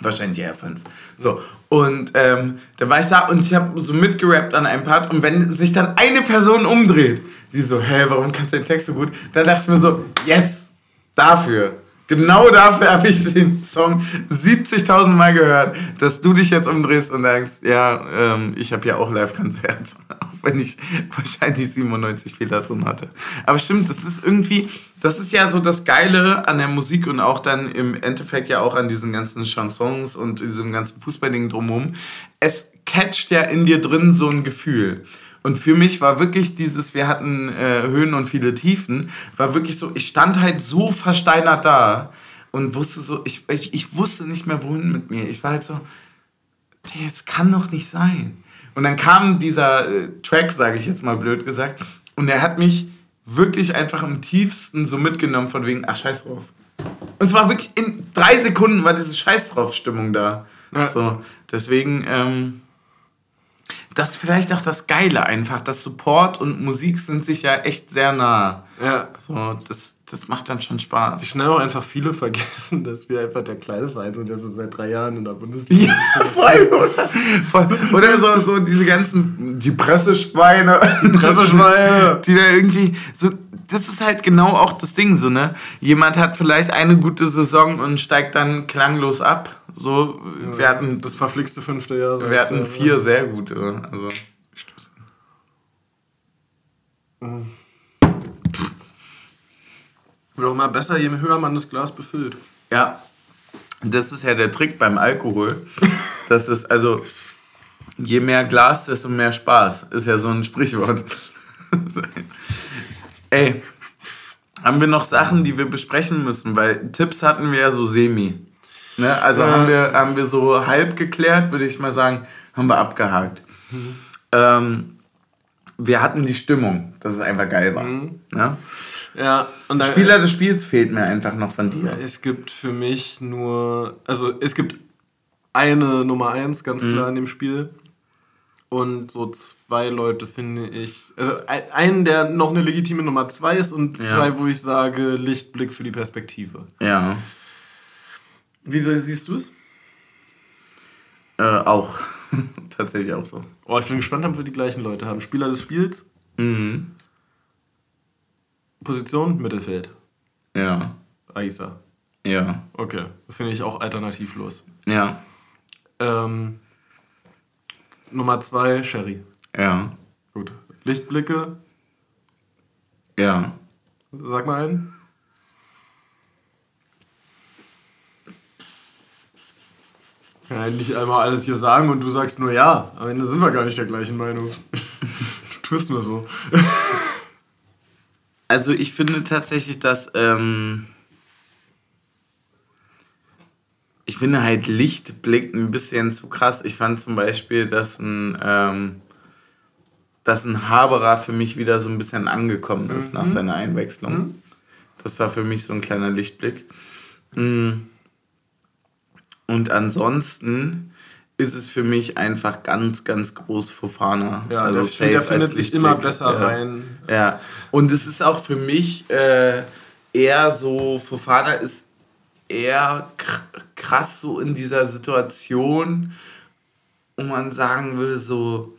Wahrscheinlich eher fünf. So, und ähm, dann war ich da und ich habe so mitgerappt an einem Part und wenn sich dann eine Person umdreht, die so, hä, warum kannst du den Text so gut? Dann dachte ich mir so, yes, dafür. Genau dafür habe ich den Song 70.000 Mal gehört, dass du dich jetzt umdrehst und sagst, ja, ähm, ich habe ja auch Live-Konzert, wenn ich wahrscheinlich 97 Fehler drin hatte. Aber stimmt, das ist irgendwie, das ist ja so das Geile an der Musik und auch dann im Endeffekt ja auch an diesen ganzen Chansons und diesem ganzen Fußballding drumherum. Es catcht ja in dir drin so ein Gefühl. Und für mich war wirklich dieses, wir hatten äh, Höhen und viele Tiefen, war wirklich so, ich stand halt so versteinert da und wusste so, ich, ich, ich wusste nicht mehr, wohin mit mir. Ich war halt so, "Digga, jetzt kann doch nicht sein. Und dann kam dieser äh, Track, sage ich jetzt mal blöd gesagt, und er hat mich wirklich einfach im tiefsten so mitgenommen von wegen, ach scheiß drauf. Und es war wirklich in drei Sekunden war diese Scheiß drauf Stimmung da. Ja. So, deswegen, ähm, das ist vielleicht auch das Geile einfach, dass Support und Musik sind sich ja echt sehr nah. Ja. So, das, das macht dann schon Spaß. Wie schnell auch einfach viele vergessen, dass wir einfach der kleine Verein sind, der so seit drei Jahren in der Bundesliga Ja, voll, oder? Voll. Oder so, so diese ganzen, die Presseschweine. Presseschweine. Die da irgendwie, so, das ist halt genau auch das Ding, so, ne? Jemand hat vielleicht eine gute Saison und steigt dann klanglos ab. So, wir hatten, das verflixte fünfte Jahr. sag wir ich hatten ja. vier sehr gute, also. Wird auch immer besser, je höher man das Glas befüllt. Ja, das ist ja der Trick beim Alkohol. Das ist also, je mehr Glas, desto mehr Spaß. Ist ja so ein Sprichwort. Ey, haben wir noch Sachen, die wir besprechen müssen? Weil Tipps hatten wir ja so semi. Ne? Also Ja. haben, wir, haben wir so halb geklärt, würde ich mal sagen, haben wir abgehakt. Ähm, wir hatten die Stimmung, dass es einfach geil war. Ne? Ja, und dann, Spieler des Spiels fehlt mir einfach noch von Ja, dir. es gibt für mich nur, also es gibt eine Nummer eins ganz Mhm. klar in dem Spiel. Und so zwei Leute finde ich, also ein- einen, der noch eine legitime Nummer zwei ist und Ja. zwei, wo ich sage, Lichtblick für die Perspektive. Ja. Wie siehst du es? Äh, auch. Tatsächlich auch so. Oh, ich bin gespannt, ob wir die gleichen Leute haben. Spieler des Spiels, Mhm. Position, Mittelfeld. Ja. Aisa. Ja. Okay, finde ich auch alternativlos. Ja. Ähm, Nummer zwei, Sherry. Ja. Gut. Lichtblicke, Ja. sag mal einen. Ich kann eigentlich einmal alles hier sagen und du sagst nur ja. Am Ende sind wir gar nicht der gleichen Meinung. du tust nur so. Also ich finde tatsächlich, dass ähm, ich finde halt Lichtblick ein bisschen zu krass. Ich fand zum Beispiel, dass ein ähm, dass ein Haberer für mich wieder so ein bisschen angekommen ist nach seiner Einwechslung. Das war für mich so ein kleiner Lichtblick. Mm. Und ansonsten ist es für mich einfach ganz, ganz groß Fofana. Ja, also der, safe der findet sich immer besser Ja. rein. Ja, und es ist auch für mich äh, eher so, Fofana ist eher kr- krass so in dieser Situation, wo man sagen würde, so,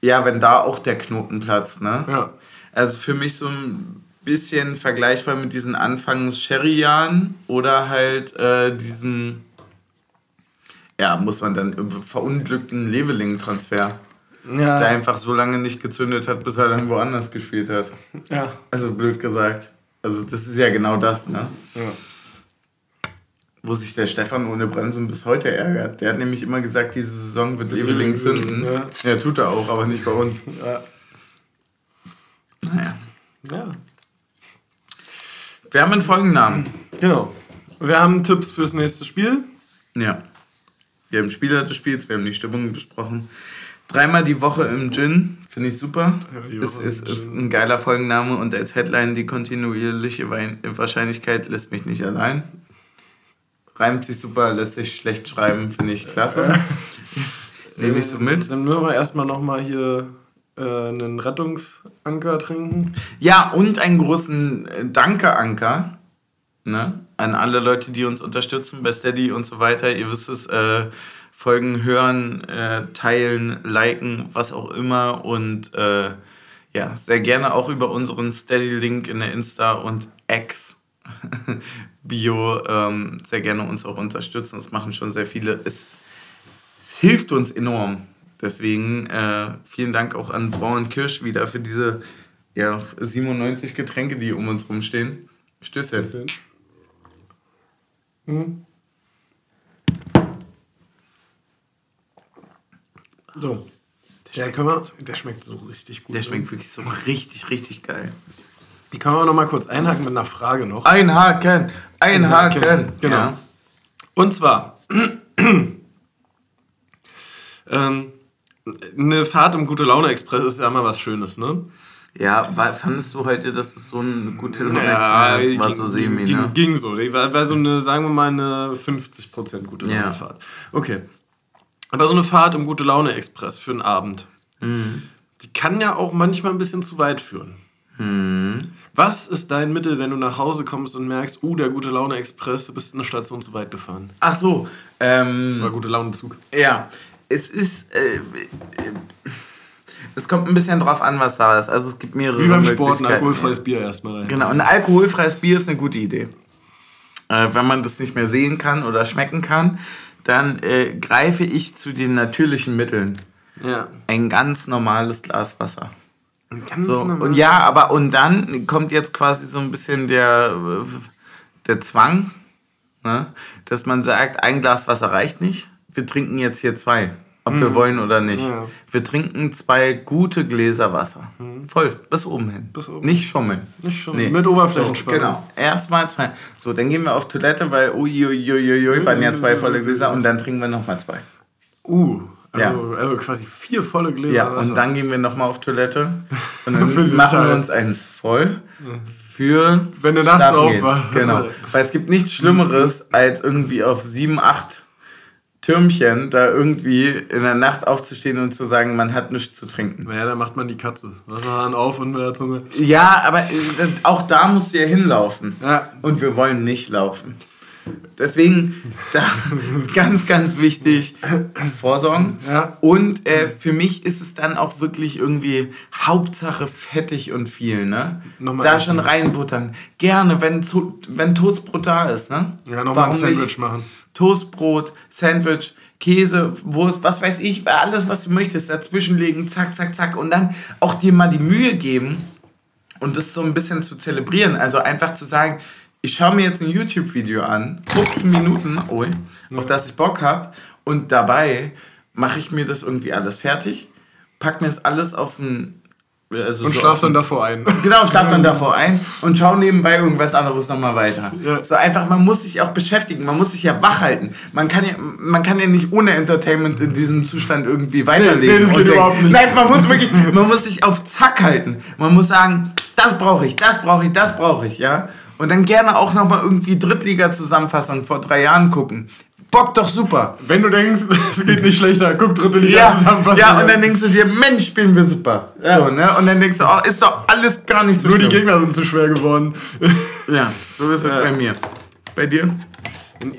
ja, wenn da auch der Knoten platzt, ne? Ja. Also für mich so ein bisschen vergleichbar mit diesen Anfangs-Sherry-Jahren oder halt äh, diesem, ja, muss man dann, verunglückten Leveling-Transfer. Ja. Der einfach so lange nicht gezündet hat, bis er dann woanders gespielt hat. Ja. Also blöd gesagt. Also das ist ja genau das, ne? ja. Wo sich der Stefan ohne Bremsen bis heute ärgert. Der hat nämlich immer gesagt, diese Saison wird Leveling zünden. Ja. Ja, tut er auch, aber nicht bei uns. Ja. Naja. ja. Wir haben einen Folgennamen. Genau. Wir haben Tipps fürs nächste Spiel. Ja. Wir haben Spieler des Spiels, wir haben die Stimmung besprochen. Dreimal die Woche im Gin, finde ich super. Ja, Ist, ist, ist ein geiler Folgenname und als Headline die kontinuierliche Wahrscheinlichkeit lässt mich nicht allein. Reimt sich super, lässt sich schlecht schreiben, finde ich klasse. Nehme ich so mit. Dann müssen wir erstmal nochmal hier äh, einen Rettungsanker trinken. Ja, und einen großen äh, Danke-Anker ne? an alle Leute, die uns unterstützen bei Steady und so weiter. Ihr wisst es, äh, Folgen hören, äh, teilen, liken, was auch immer. Und äh, ja, sehr gerne auch über unseren Steady-Link in der Insta- und X-Bio ähm, sehr gerne uns auch unterstützen. Das machen schon sehr viele. Es, es hilft uns enorm. Deswegen äh, vielen Dank auch an Braun Kirsch wieder für diese ja, 97 Getränke, die um uns rumstehen. Stößchen. Mhm. So. Der, können wir, der schmeckt so richtig gut. Der schmeckt wirklich so richtig, richtig geil. Die können wir noch mal kurz einhaken mit einer Frage noch. Einhaken, einhaken. Genau. Ja. Und zwar, ähm, eine Fahrt im Gute-Laune-Express ist ja immer was Schönes, ne? Ja, war, fandest du heute, dass es so eine gute Laune Ja, das war ging, so semi, ging, ne? ging so. War, war so eine, sagen wir mal, eine 50% gute Ja. Laune-Fahrt. Okay. Aber so eine Fahrt im Gute-Laune-Express für einen Abend, Mhm. die kann ja auch manchmal ein bisschen zu weit führen. Mhm. Was ist dein Mittel, wenn du nach Hause kommst und merkst, uh, der Gute-Laune-Express, du bist eine Station zu weit gefahren? Ach so, ähm, Oder Gute-Laune-Zug. Ja, es ist. Äh, äh, es kommt ein bisschen drauf an, was da ist. Also es gibt mehrere Wie beim Sport, ein alkoholfreies Bier erstmal. Genau, ein alkoholfreies Bier ist eine gute Idee. Äh, wenn man das nicht mehr sehen kann oder schmecken kann, dann äh, greife ich zu den natürlichen Mitteln. Ja. Ein ganz normales Glas Wasser. Ein Ganz So, normal- und ja, aber und dann kommt jetzt quasi so ein bisschen der, äh, der Zwang, ne? dass man sagt, ein Glas Wasser reicht nicht, wir trinken jetzt hier zwei, ob wir wollen oder nicht. Mhm. Ja. Wir trinken zwei gute Gläser Wasser. Voll, bis oben hin. Mhm. Bis oben. Nicht schummeln. Nicht schummeln. Mit Oberflächenspannung. So, genau. Erstmal zwei. So, dann gehen wir auf Toilette, weil uiuiuiui, waren ja zwei volle Gläser und dann trinken wir nochmal zwei. Uh, also, also quasi vier volle Gläser. Ja, Wasser. und dann gehen wir nochmal auf Toilette und dann machen wir uns eins voll für Wenn du nachts aufwachst. Genau, weil es gibt nichts Schlimmeres, als irgendwie auf sieben, acht Türmchen da irgendwie in der Nacht aufzustehen und zu sagen, man hat nichts zu trinken. Naja, dann macht man die Katze. Wasserhahn auf und mit der Zunge. Ja, aber äh, auch da musst du ja hinlaufen. Ja. Und wir wollen nicht laufen. Deswegen da, ganz, ganz wichtig, vorsorgen. Ja. Und äh, für mich ist es dann auch wirklich irgendwie Hauptsache fettig und viel, ne? Nochmal da schon reinbuttern. Gerne, wenn, wenn Toastbrot da ist, ne? Ja, nochmal ein Sandwich nicht? machen. Toastbrot, Sandwich, Käse, Wurst, was weiß ich, alles, was du möchtest, dazwischenlegen, zack, zack, zack. Und dann auch dir mal die Mühe geben und das so ein bisschen zu zelebrieren. Also einfach zu sagen, ich schaue mir jetzt ein YouTube-Video an, 15 Minuten, oh, auf das ich Bock habe. Und dabei mache ich mir das irgendwie alles fertig, pack mir das alles auf ein... Also Und so schlaf dann davor ein. Genau, schlaf dann davor ein und schau nebenbei irgendwas anderes nochmal weiter. Ja. So einfach, man muss sich auch beschäftigen, man muss sich ja wach halten. Man kann ja, man kann ja nicht ohne Entertainment in diesem Zustand irgendwie weiterleben. nee, das und geht überhaupt nicht. Nein, man muss wirklich, man muss sich auf Zack halten. Man muss sagen, das brauche ich, das brauche ich, das brauche ich, ja. Und dann gerne auch nochmal irgendwie Drittliga-Zusammenfassung vor drei Jahren gucken. Bock doch super. Wenn du denkst, es geht nicht schlechter, guck dritte Liga Ja, Zusammenfassung. ja, und dann denkst du dir, Mensch, spielen wir super. So, ne? Und dann denkst du, oh, ist doch alles gar nicht so Nur die schlimm. Gegner sind zu schwer geworden. Ja, so ist es Ja. bei mir. Bei dir?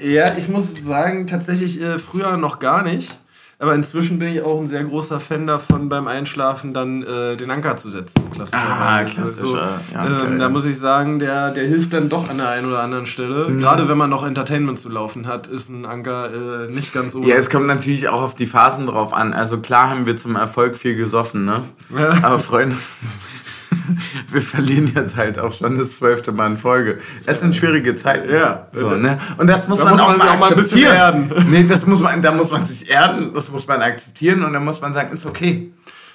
Ja, ich muss sagen, tatsächlich äh, früher noch gar nicht. Aber inzwischen bin ich auch ein sehr großer Fan davon, beim Einschlafen dann äh, den Anker zu setzen. Ah, klassischer. So, Ja, ähm, da muss ich sagen, der, der hilft dann doch an der einen oder anderen Stelle. Mhm. Gerade wenn man noch Entertainment zu laufen hat, ist ein Anker äh, nicht ganz ohne. Ja, es kommt natürlich auch auf die Phasen drauf an. Also klar haben wir zum Erfolg viel gesoffen, ne? Ja. Aber Freunde, wir verlieren jetzt halt auch schon das zwölfte Mal in Folge. Es sind schwierige Zeiten. Ja. So, ne? Und das muss Da man muss auch man mal auch mal ein bisschen akzeptieren. erden. Nee, das muss man, da muss man sich erden, das muss man akzeptieren und dann muss man sagen, ist okay.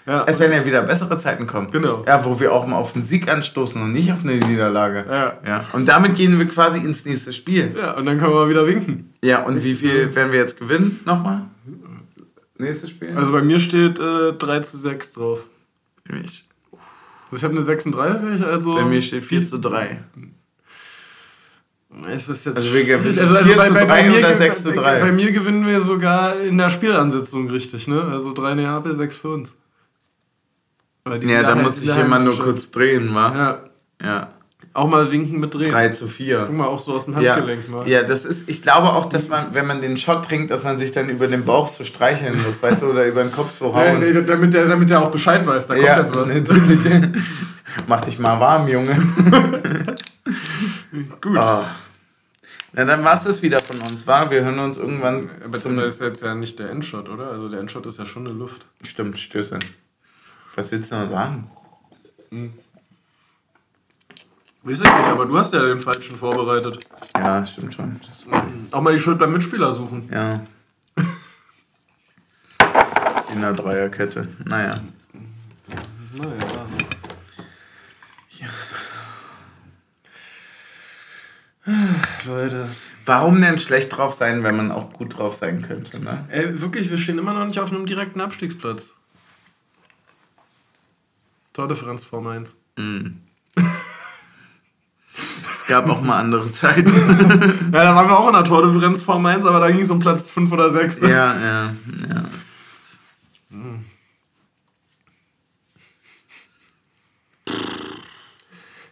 ja. Es werden ja wieder bessere Zeiten kommen. Genau. Ja, wo wir auch mal auf den Sieg anstoßen und nicht auf eine Niederlage. Ja. ja. Und damit gehen wir quasi ins nächste Spiel. ja, und dann können wir mal wieder winken. Ja, und wie viel werden wir jetzt gewinnen? Nochmal? Nächstes Spiel? Also bei mir steht äh, 3 zu 6 drauf. Mir- Also ich habe eine 36, also. bei mir steht 4 zu 3. Es ist jetzt Also wir gewinnen schwierig. 4 zu 3 mir oder gew- 6 zu 3. Bei mir gewinnen wir sogar in der Spielansetzung richtig, ne? Also 3 Neapel, 6 für uns. Ja, da muss ich immer nur kurz drehen, wa? Ja, Ja. Auch mal winken mit drehen. 3 zu Guck 4. mal, auch so aus dem Ja. Handgelenk mal. ja, das ist, ich glaube auch, dass man, wenn man den Shot trinkt, dass man sich dann über den Bauch so streicheln muss, weißt du, oder über den Kopf so Nee, hauen. nee, damit, der, damit der auch Bescheid weiß, da kommt ja, jetzt was. natürlich. Mach dich mal warm, Junge. Gut. Ah. Na, dann war es das wieder von uns, war. Wir hören uns irgendwann. Aber das ist jetzt ja nicht der Endshot, oder? Also der Endshot ist ja schon eine Luft. Stimmt, Stöße. Was willst du noch sagen? Weiß ich nicht, aber du hast ja den falschen vorbereitet. Ja, stimmt schon. Auch mal die Schuld beim Mitspieler suchen. Ja. In der Dreierkette. Naja. Naja. Leute. Warum denn schlecht drauf sein, wenn man auch gut drauf sein könnte, ne? Ey, wirklich, wir stehen immer noch nicht auf einem direkten Abstiegsplatz. Tordifferenz vor Mainz. Es gab auch mal andere Zeiten. Ja, da waren wir auch in der Tordifferenz vor Mainz, aber da ging es um Platz 5 oder 6. ja, ja, ja.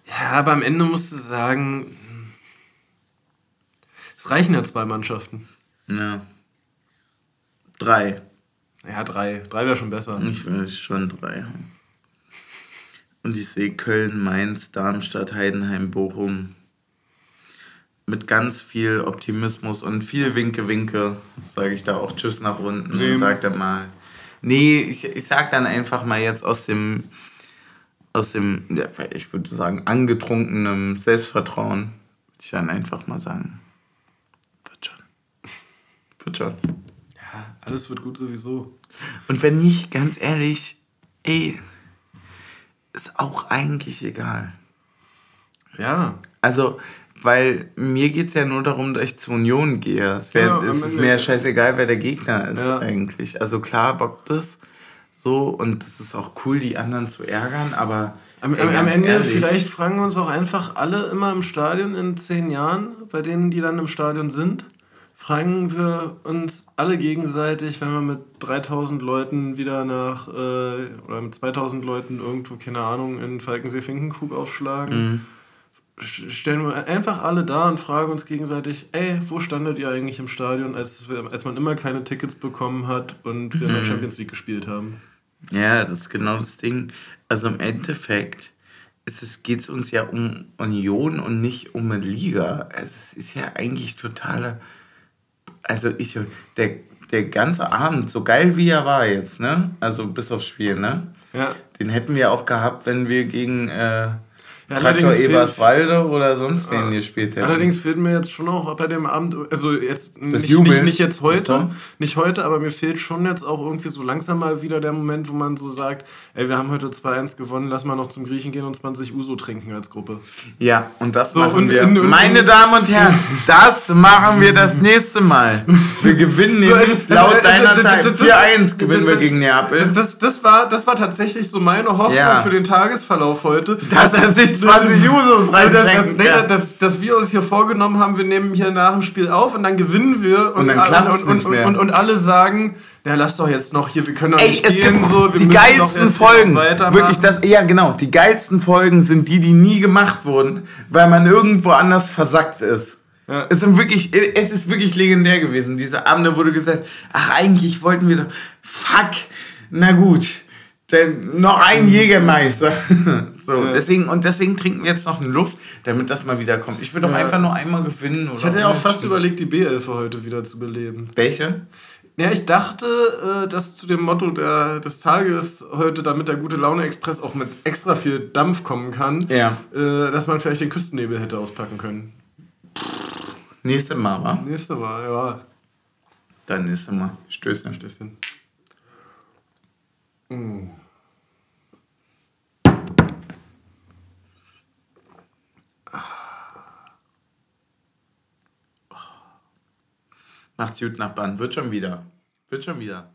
Ja, aber am Ende musst du sagen, es reichen ja zwei Mannschaften. Ja. Drei. Ja, drei. Drei wäre schon besser. Ich will schon drei. Und ich sehe Köln, Mainz, Darmstadt, Heidenheim, Bochum. Mit ganz viel Optimismus und viel Winke-Winke sage ich da auch Tschüss nach unten Nee. und sage dann mal. Nee, ich, ich sag dann einfach mal jetzt aus dem, aus dem, ja, ich würde sagen, angetrunkenen Selbstvertrauen, würde ich dann einfach mal sagen. Wird schon. Wird schon. Alles wird gut sowieso. Und wenn nicht, ganz ehrlich, ey, ist auch eigentlich egal. Ja. Also, weil mir geht es ja nur darum, dass ich zur Union gehe. Es, wär, Ja, es ist mir ja scheißegal, wer der Gegner ist Ja. eigentlich. Also klar bockt das so und es ist auch cool, die anderen zu ärgern, aber Am, ey, am, Ende ehrlich, vielleicht fragen wir uns auch einfach alle immer im Stadion in zehn Jahren, bei denen, die dann im Stadion sind, fragen wir uns alle gegenseitig, wenn wir mit 3000 Leuten wieder nach, äh, oder mit 2000 Leuten irgendwo, keine Ahnung, in Falkensee-Finkenkrug aufschlagen, Mhm. St- stellen wir einfach alle da und fragen uns gegenseitig, ey, wo standet ihr eigentlich im Stadion, als, wir, als man immer keine Tickets bekommen hat und wir in Mhm. der Champions League gespielt haben? Ja, das ist genau das Ding. Also im Endeffekt geht es uns ja um Union und nicht um eine Liga. Es ist ja eigentlich totaler. Also ich, der, der ganze Abend, so geil wie er war jetzt, ne? Also bis aufs Spiel, ne? Ja. Den hätten wir auch gehabt, wenn wir gegen äh, Ja, Traktor Eberswalde oder sonst wen Ah. gespielt hätten. Allerdings fehlt mir jetzt schon auch bei dem Abend, also jetzt nicht, nicht, nicht jetzt heute, nicht heute, aber mir fehlt schon jetzt auch irgendwie so langsam mal wieder der Moment, wo man so sagt, ey, wir haben heute 2-1 gewonnen, lass mal noch zum Griechen gehen und 20 Uso trinken als Gruppe. Ja, und das So, machen und- wir. und- und- Meine Damen und Herren, das machen wir das nächste Mal. Wir gewinnen So, nämlich also- laut also- deiner also- Zeit. das- 4-1 gewinnen wir gegen Neapel. Das, das, war, das war tatsächlich so meine Hoffnung Ja. für den Tagesverlauf heute. Dass er sich 20 Usos Nee, das, das, reinschenken nee, kann. dass, dass wir uns hier vorgenommen haben, wir nehmen hier nach dem Spiel auf und dann gewinnen wir Und dann und, klappt's und, nicht und, mehr. und, und alle sagen, ja lass doch jetzt noch hier, wir können doch Ey, nicht es spielen gibt so, wir die geilsten Folgen. Wirklich das, ja genau, die geilsten Folgen sind die, die nie gemacht wurden, weil man irgendwo anders versackt ist. Ja. Es, sind wirklich, es ist wirklich legendär gewesen, diese Abende, wo du gesagt ach, eigentlich wollten wir doch, fuck, na gut, noch ein Jägermeister. so, Mhm. Ja. deswegen, und deswegen trinken wir jetzt noch eine Luft, damit das mal wieder kommt. Ich würde doch Ja. einfach nur einmal gewinnen. Oder Ich hatte ja auch fast überlegt, die B11 für heute wieder zu beleben. Welche? Ja, ich dachte, äh, dass zu dem Motto der, des Tages heute, damit der gute Laune Express auch mit extra viel Dampf kommen kann, Ja. äh, dass man vielleicht den Küstennebel hätte auspacken können. Nächste Mal, wa? Nächste Mal, ja. Dann nächste Mal. Stößchen. Stößchen. Mm. Macht's gut, Nachbarn. Wird schon wieder. Wird schon wieder.